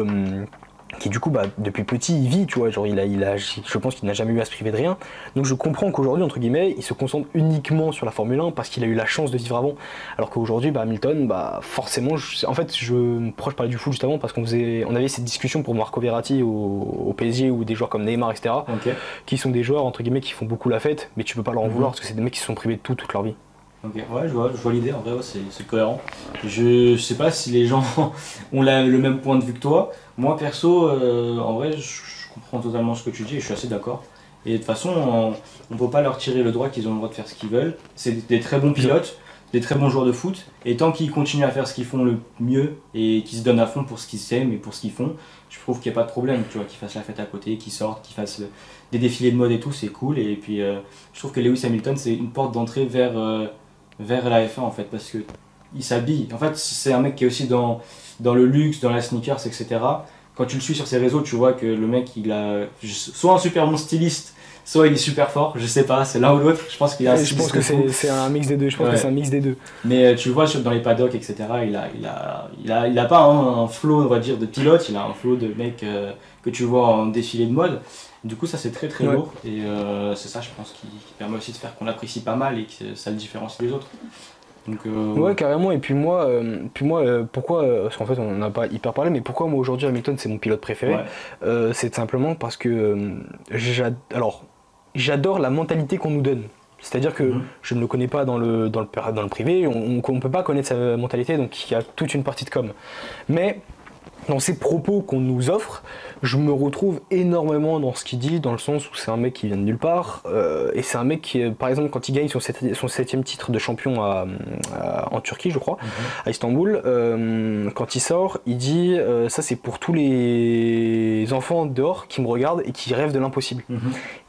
qui du coup bah, depuis petit il vit tu vois genre il a, il a je pense qu'il n'a jamais eu à se priver de rien donc je comprends qu'aujourd'hui entre guillemets il se concentre uniquement sur la Formule 1 parce qu'il a eu la chance de vivre avant alors qu'aujourd'hui bah, Hamilton bah forcément en fait je proche parler du foot juste avant parce qu'on faisait on avait cette discussion pour Marco Verratti au, PSG ou des joueurs comme Neymar etc qui sont des joueurs entre guillemets qui font beaucoup la fête mais tu peux pas leur en mhm. vouloir parce que c'est des mecs qui se sont privés de tout toute leur vie Ok, ouais, je vois, je vois l'idée, en vrai, c'est cohérent. Je, sais pas si les gens ont le même point de vue que toi. Moi, perso, euh, en vrai, je, comprends totalement ce que tu dis et je suis assez d'accord. Et de toute façon, on, ne peut pas leur tirer le droit qu'ils ont le droit de faire ce qu'ils veulent. C'est des très bons pilotes, des très bons joueurs de foot. Et tant qu'ils continuent à faire ce qu'ils font le mieux et qu'ils se donnent à fond pour ce qu'ils aiment et pour ce qu'ils font, je trouve qu'il n'y a pas de problème. Tu vois, qu'ils fassent la fête à côté, qu'ils sortent, qu'ils fassent des défilés de mode et tout, c'est cool. Et puis, euh, je trouve que Lewis Hamilton, c'est une porte d'entrée vers. Euh, vers la F1 en fait parce que il s'habille. En fait, c'est un mec qui est aussi dans, dans le luxe, dans la sneakers, etc. Quand tu le suis sur ses réseaux, tu vois que le mec, il a soit un super bon styliste, soit il est super fort. Je sais pas, c'est l'un ou l'autre. Je pense qu'il a. Je pense que c'est un mix des deux. Je pense que c'est un mix des deux. Mais euh, tu vois dans les paddocks, etc. Il a, il a, il a, il a pas un, flow, on va dire, de pilote. Il a un flow de mec euh, que tu vois en défilé de mode. Du coup, ça c'est très très lourd et euh, c'est ça, je pense, qui, permet aussi de faire qu'on l'apprécie pas mal et que ça le différencie des autres. Donc, euh, Ouais, carrément. Et puis moi, euh, puis moi pourquoi Parce qu'en fait, on n'a pas hyper parlé, mais pourquoi moi aujourd'hui Hamilton c'est mon pilote préféré C'est simplement parce que alors j'adore la mentalité qu'on nous donne. C'est-à-dire que mhm. je ne le connais pas dans le, dans le, dans le privé, on ne peut pas connaître sa mentalité, donc il y a toute une partie de com. Mais dans ces propos qu'on nous offre, je me retrouve énormément dans ce qu'il dit, dans le sens où c'est un mec qui vient de nulle part, euh, et c'est un mec qui, par exemple, quand il gagne son, septième titre de champion en Turquie, je crois, mhm. à Istanbul, euh, quand il sort, il dit euh, ça c'est pour tous les enfants dehors qui me regardent et qui rêvent de l'impossible. Mhm.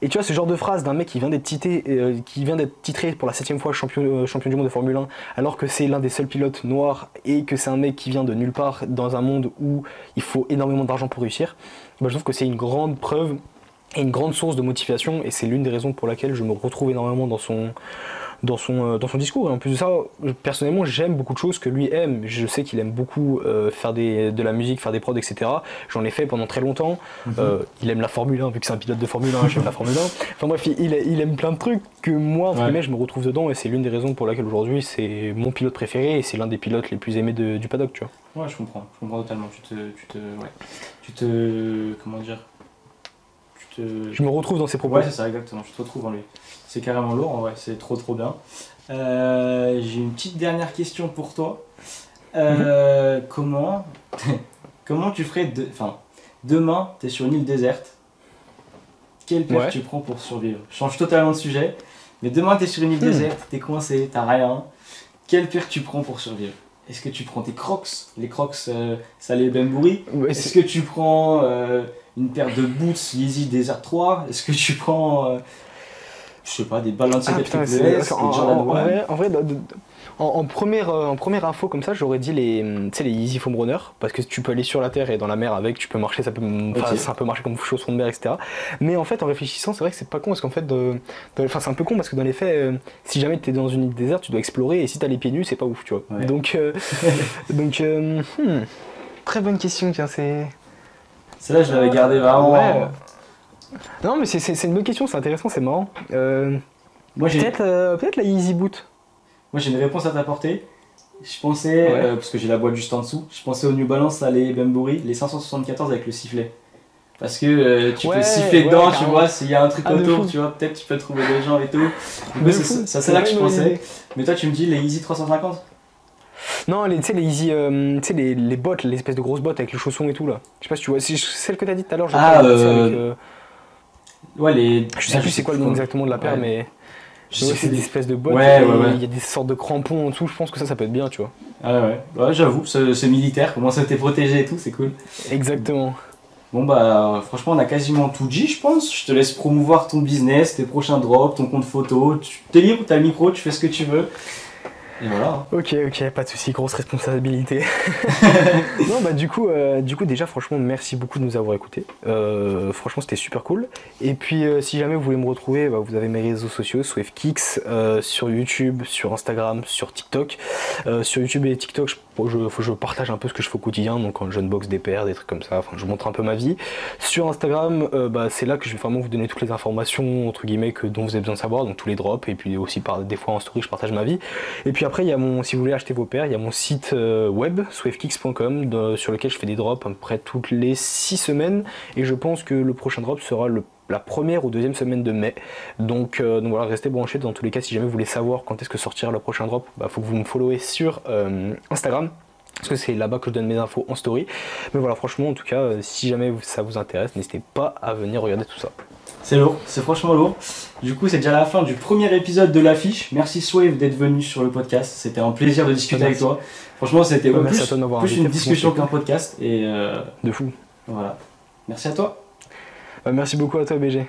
Et tu vois ce genre de phrase d'un mec qui vient d'être titré, qui vient d'être titré pour la septième fois champion, champion du monde de Formule 1, alors que c'est l'un des seuls pilotes noirs et que c'est un mec qui vient de nulle part dans un monde où il faut énormément d'argent pour réussir, je trouve que c'est une grande preuve et une grande source de motivation et c'est l'une des raisons pour laquelle je me retrouve énormément dans son, dans son, euh, dans son discours. Et en plus de ça, personnellement, j'aime beaucoup de choses que lui aime. Je sais qu'il aime beaucoup euh, faire des, de la musique, faire des prods, etc. J'en ai fait pendant très longtemps. Mhm. Euh, il aime la Formule 1, vu que c'est un pilote de Formule 1, j'aime la Formule 1. Enfin bref, il, il, aime plein de trucs que moi, entre guillemets, je me retrouve dedans et c'est l'une des raisons pour laquelle aujourd'hui c'est mon pilote préféré et c'est l'un des pilotes les plus aimés du paddock, tu vois. Ouais, je comprends, je comprends totalement. Tu te, tu te, ouais. tu te, comment dire, te... Je me retrouve dans ses propos. Ouais, c'est ça, exactement. Je te retrouve en lui. C'est carrément lourd, en vrai, c'est trop trop bien. Euh, j'ai une petite dernière question pour toi. Euh, mhm. Comment, comment tu ferais de, enfin, demain, tu es sur une île déserte. Quelle paire tu prends pour survivre? Je change totalement de sujet, mais demain, tu es sur une île hmm. déserte, tu es coincé, t'as rien. Quelle paire tu prends pour survivre? Est-ce que tu prends tes crocs, les crocs euh, Salé Bembouri Est-ce que tu prends une paire de boots Yeezy Desert 3 Est-ce que tu prends je sais pas, des Balenciaga ah, S, en, en, vrai, en, première, euh, en première info comme ça, j'aurais dit les, les Easy Foam Runner, parce que tu peux aller sur la terre et dans la mer avec, tu peux marcher, ça peut, ça peut marcher comme chaussons de mer, etc. Mais en fait, en réfléchissant, c'est vrai que c'est pas con, parce qu'en fait, enfin c'est un peu con, parce que dans les faits, euh, si jamais tu es dans une île déserte, tu dois explorer, et si t'as les pieds nus, c'est pas ouf, tu vois. Donc, euh, donc hmm, très bonne question, tiens, c'est... Celle-là, je l'avais gardé vraiment... Non, mais c'est une bonne question, c'est intéressant, c'est marrant. Euh, peut-être, peut-être la Easy Boot. Moi j'ai une réponse à t'apporter. Je pensais, parce que j'ai la boîte juste en dessous, je pensais au New Balance, là, les Bembury, les 574 avec le sifflet. Parce que euh, tu peux siffler dedans, tu vois, s'il y a un truc ah, autour, tu vois, peut-être tu peux trouver des gens et tout. ça c'est là que je pensais. Mais toi, tu me dis les Easy 350 non, tu sais, les Easy, euh, tu sais, les, les bottes, l'espèce de grosses bottes avec les chaussons et tout là. Je sais pas si tu vois, c'est celle que t'as dit tout à l'heure. Ah, euh... Ouais, les. Je sais plus c'est quoi le nom exactement de la paire, mais. c'est des espèces de bottes. Ouais, ouais, ouais. Il y a des sortes de crampons en dessous, je pense que ça, ça peut être bien, tu vois. Ah ouais, ouais, j'avoue, c'est militaire, comment ça t'est protégé et tout, c'est cool. Exactement. Bon bah franchement on a quasiment tout dit je pense. Je te laisse promouvoir ton business, tes prochains drops, ton compte photo. Tu es libre, t'as le micro, tu fais ce que tu veux. Et voilà. Ok, ok, pas de souci, grosse responsabilité. non, bah du coup, euh, du coup, déjà, franchement, merci beaucoup de nous avoir écoutés. Euh, franchement, c'était super cool. Et puis, euh, si jamais vous voulez me retrouver, bah, vous avez mes réseaux sociaux, SwiftKicks, sur YouTube, sur Instagram, sur TikTok. sur YouTube et TikTok, je, je, partage un peu ce que je fais au quotidien, donc je box des paires, des trucs comme ça. Enfin, je montre un peu ma vie. Sur Instagram, bah, c'est là que je vais vraiment vous donner toutes les informations entre guillemets que dont vous avez besoin de savoir, donc tous les drops, et puis aussi par des fois en story, je partage ma vie. Et puis après, il mon, si vous voulez acheter vos paires, il y a mon site euh, web, swiftKicks.com, sur lequel je fais des drops à peu près toutes les 6 semaines. Et je pense que le prochain drop sera la première ou deuxième semaine de mai. Donc, euh, donc voilà, restez branchés. Dans tous les cas, si jamais vous voulez savoir quand est-ce que sortira le prochain drop, il bah, faut que vous me followez sur euh, Instagram parce que c'est là-bas que je donne mes infos en story. Mais voilà, franchement, en tout cas, si jamais ça vous intéresse, n'hésitez pas à venir regarder tout ça. C'est lourd, c'est franchement lourd. Du coup, c'est déjà la fin du premier épisode de l'affiche. Merci Swave d'être venu sur le podcast. C'était un plaisir de discuter avec toi. Franchement, c'était plus, une discussion qu'un podcast. Et euh, de fou. Voilà. Merci à toi. Bah, merci beaucoup à toi, BG.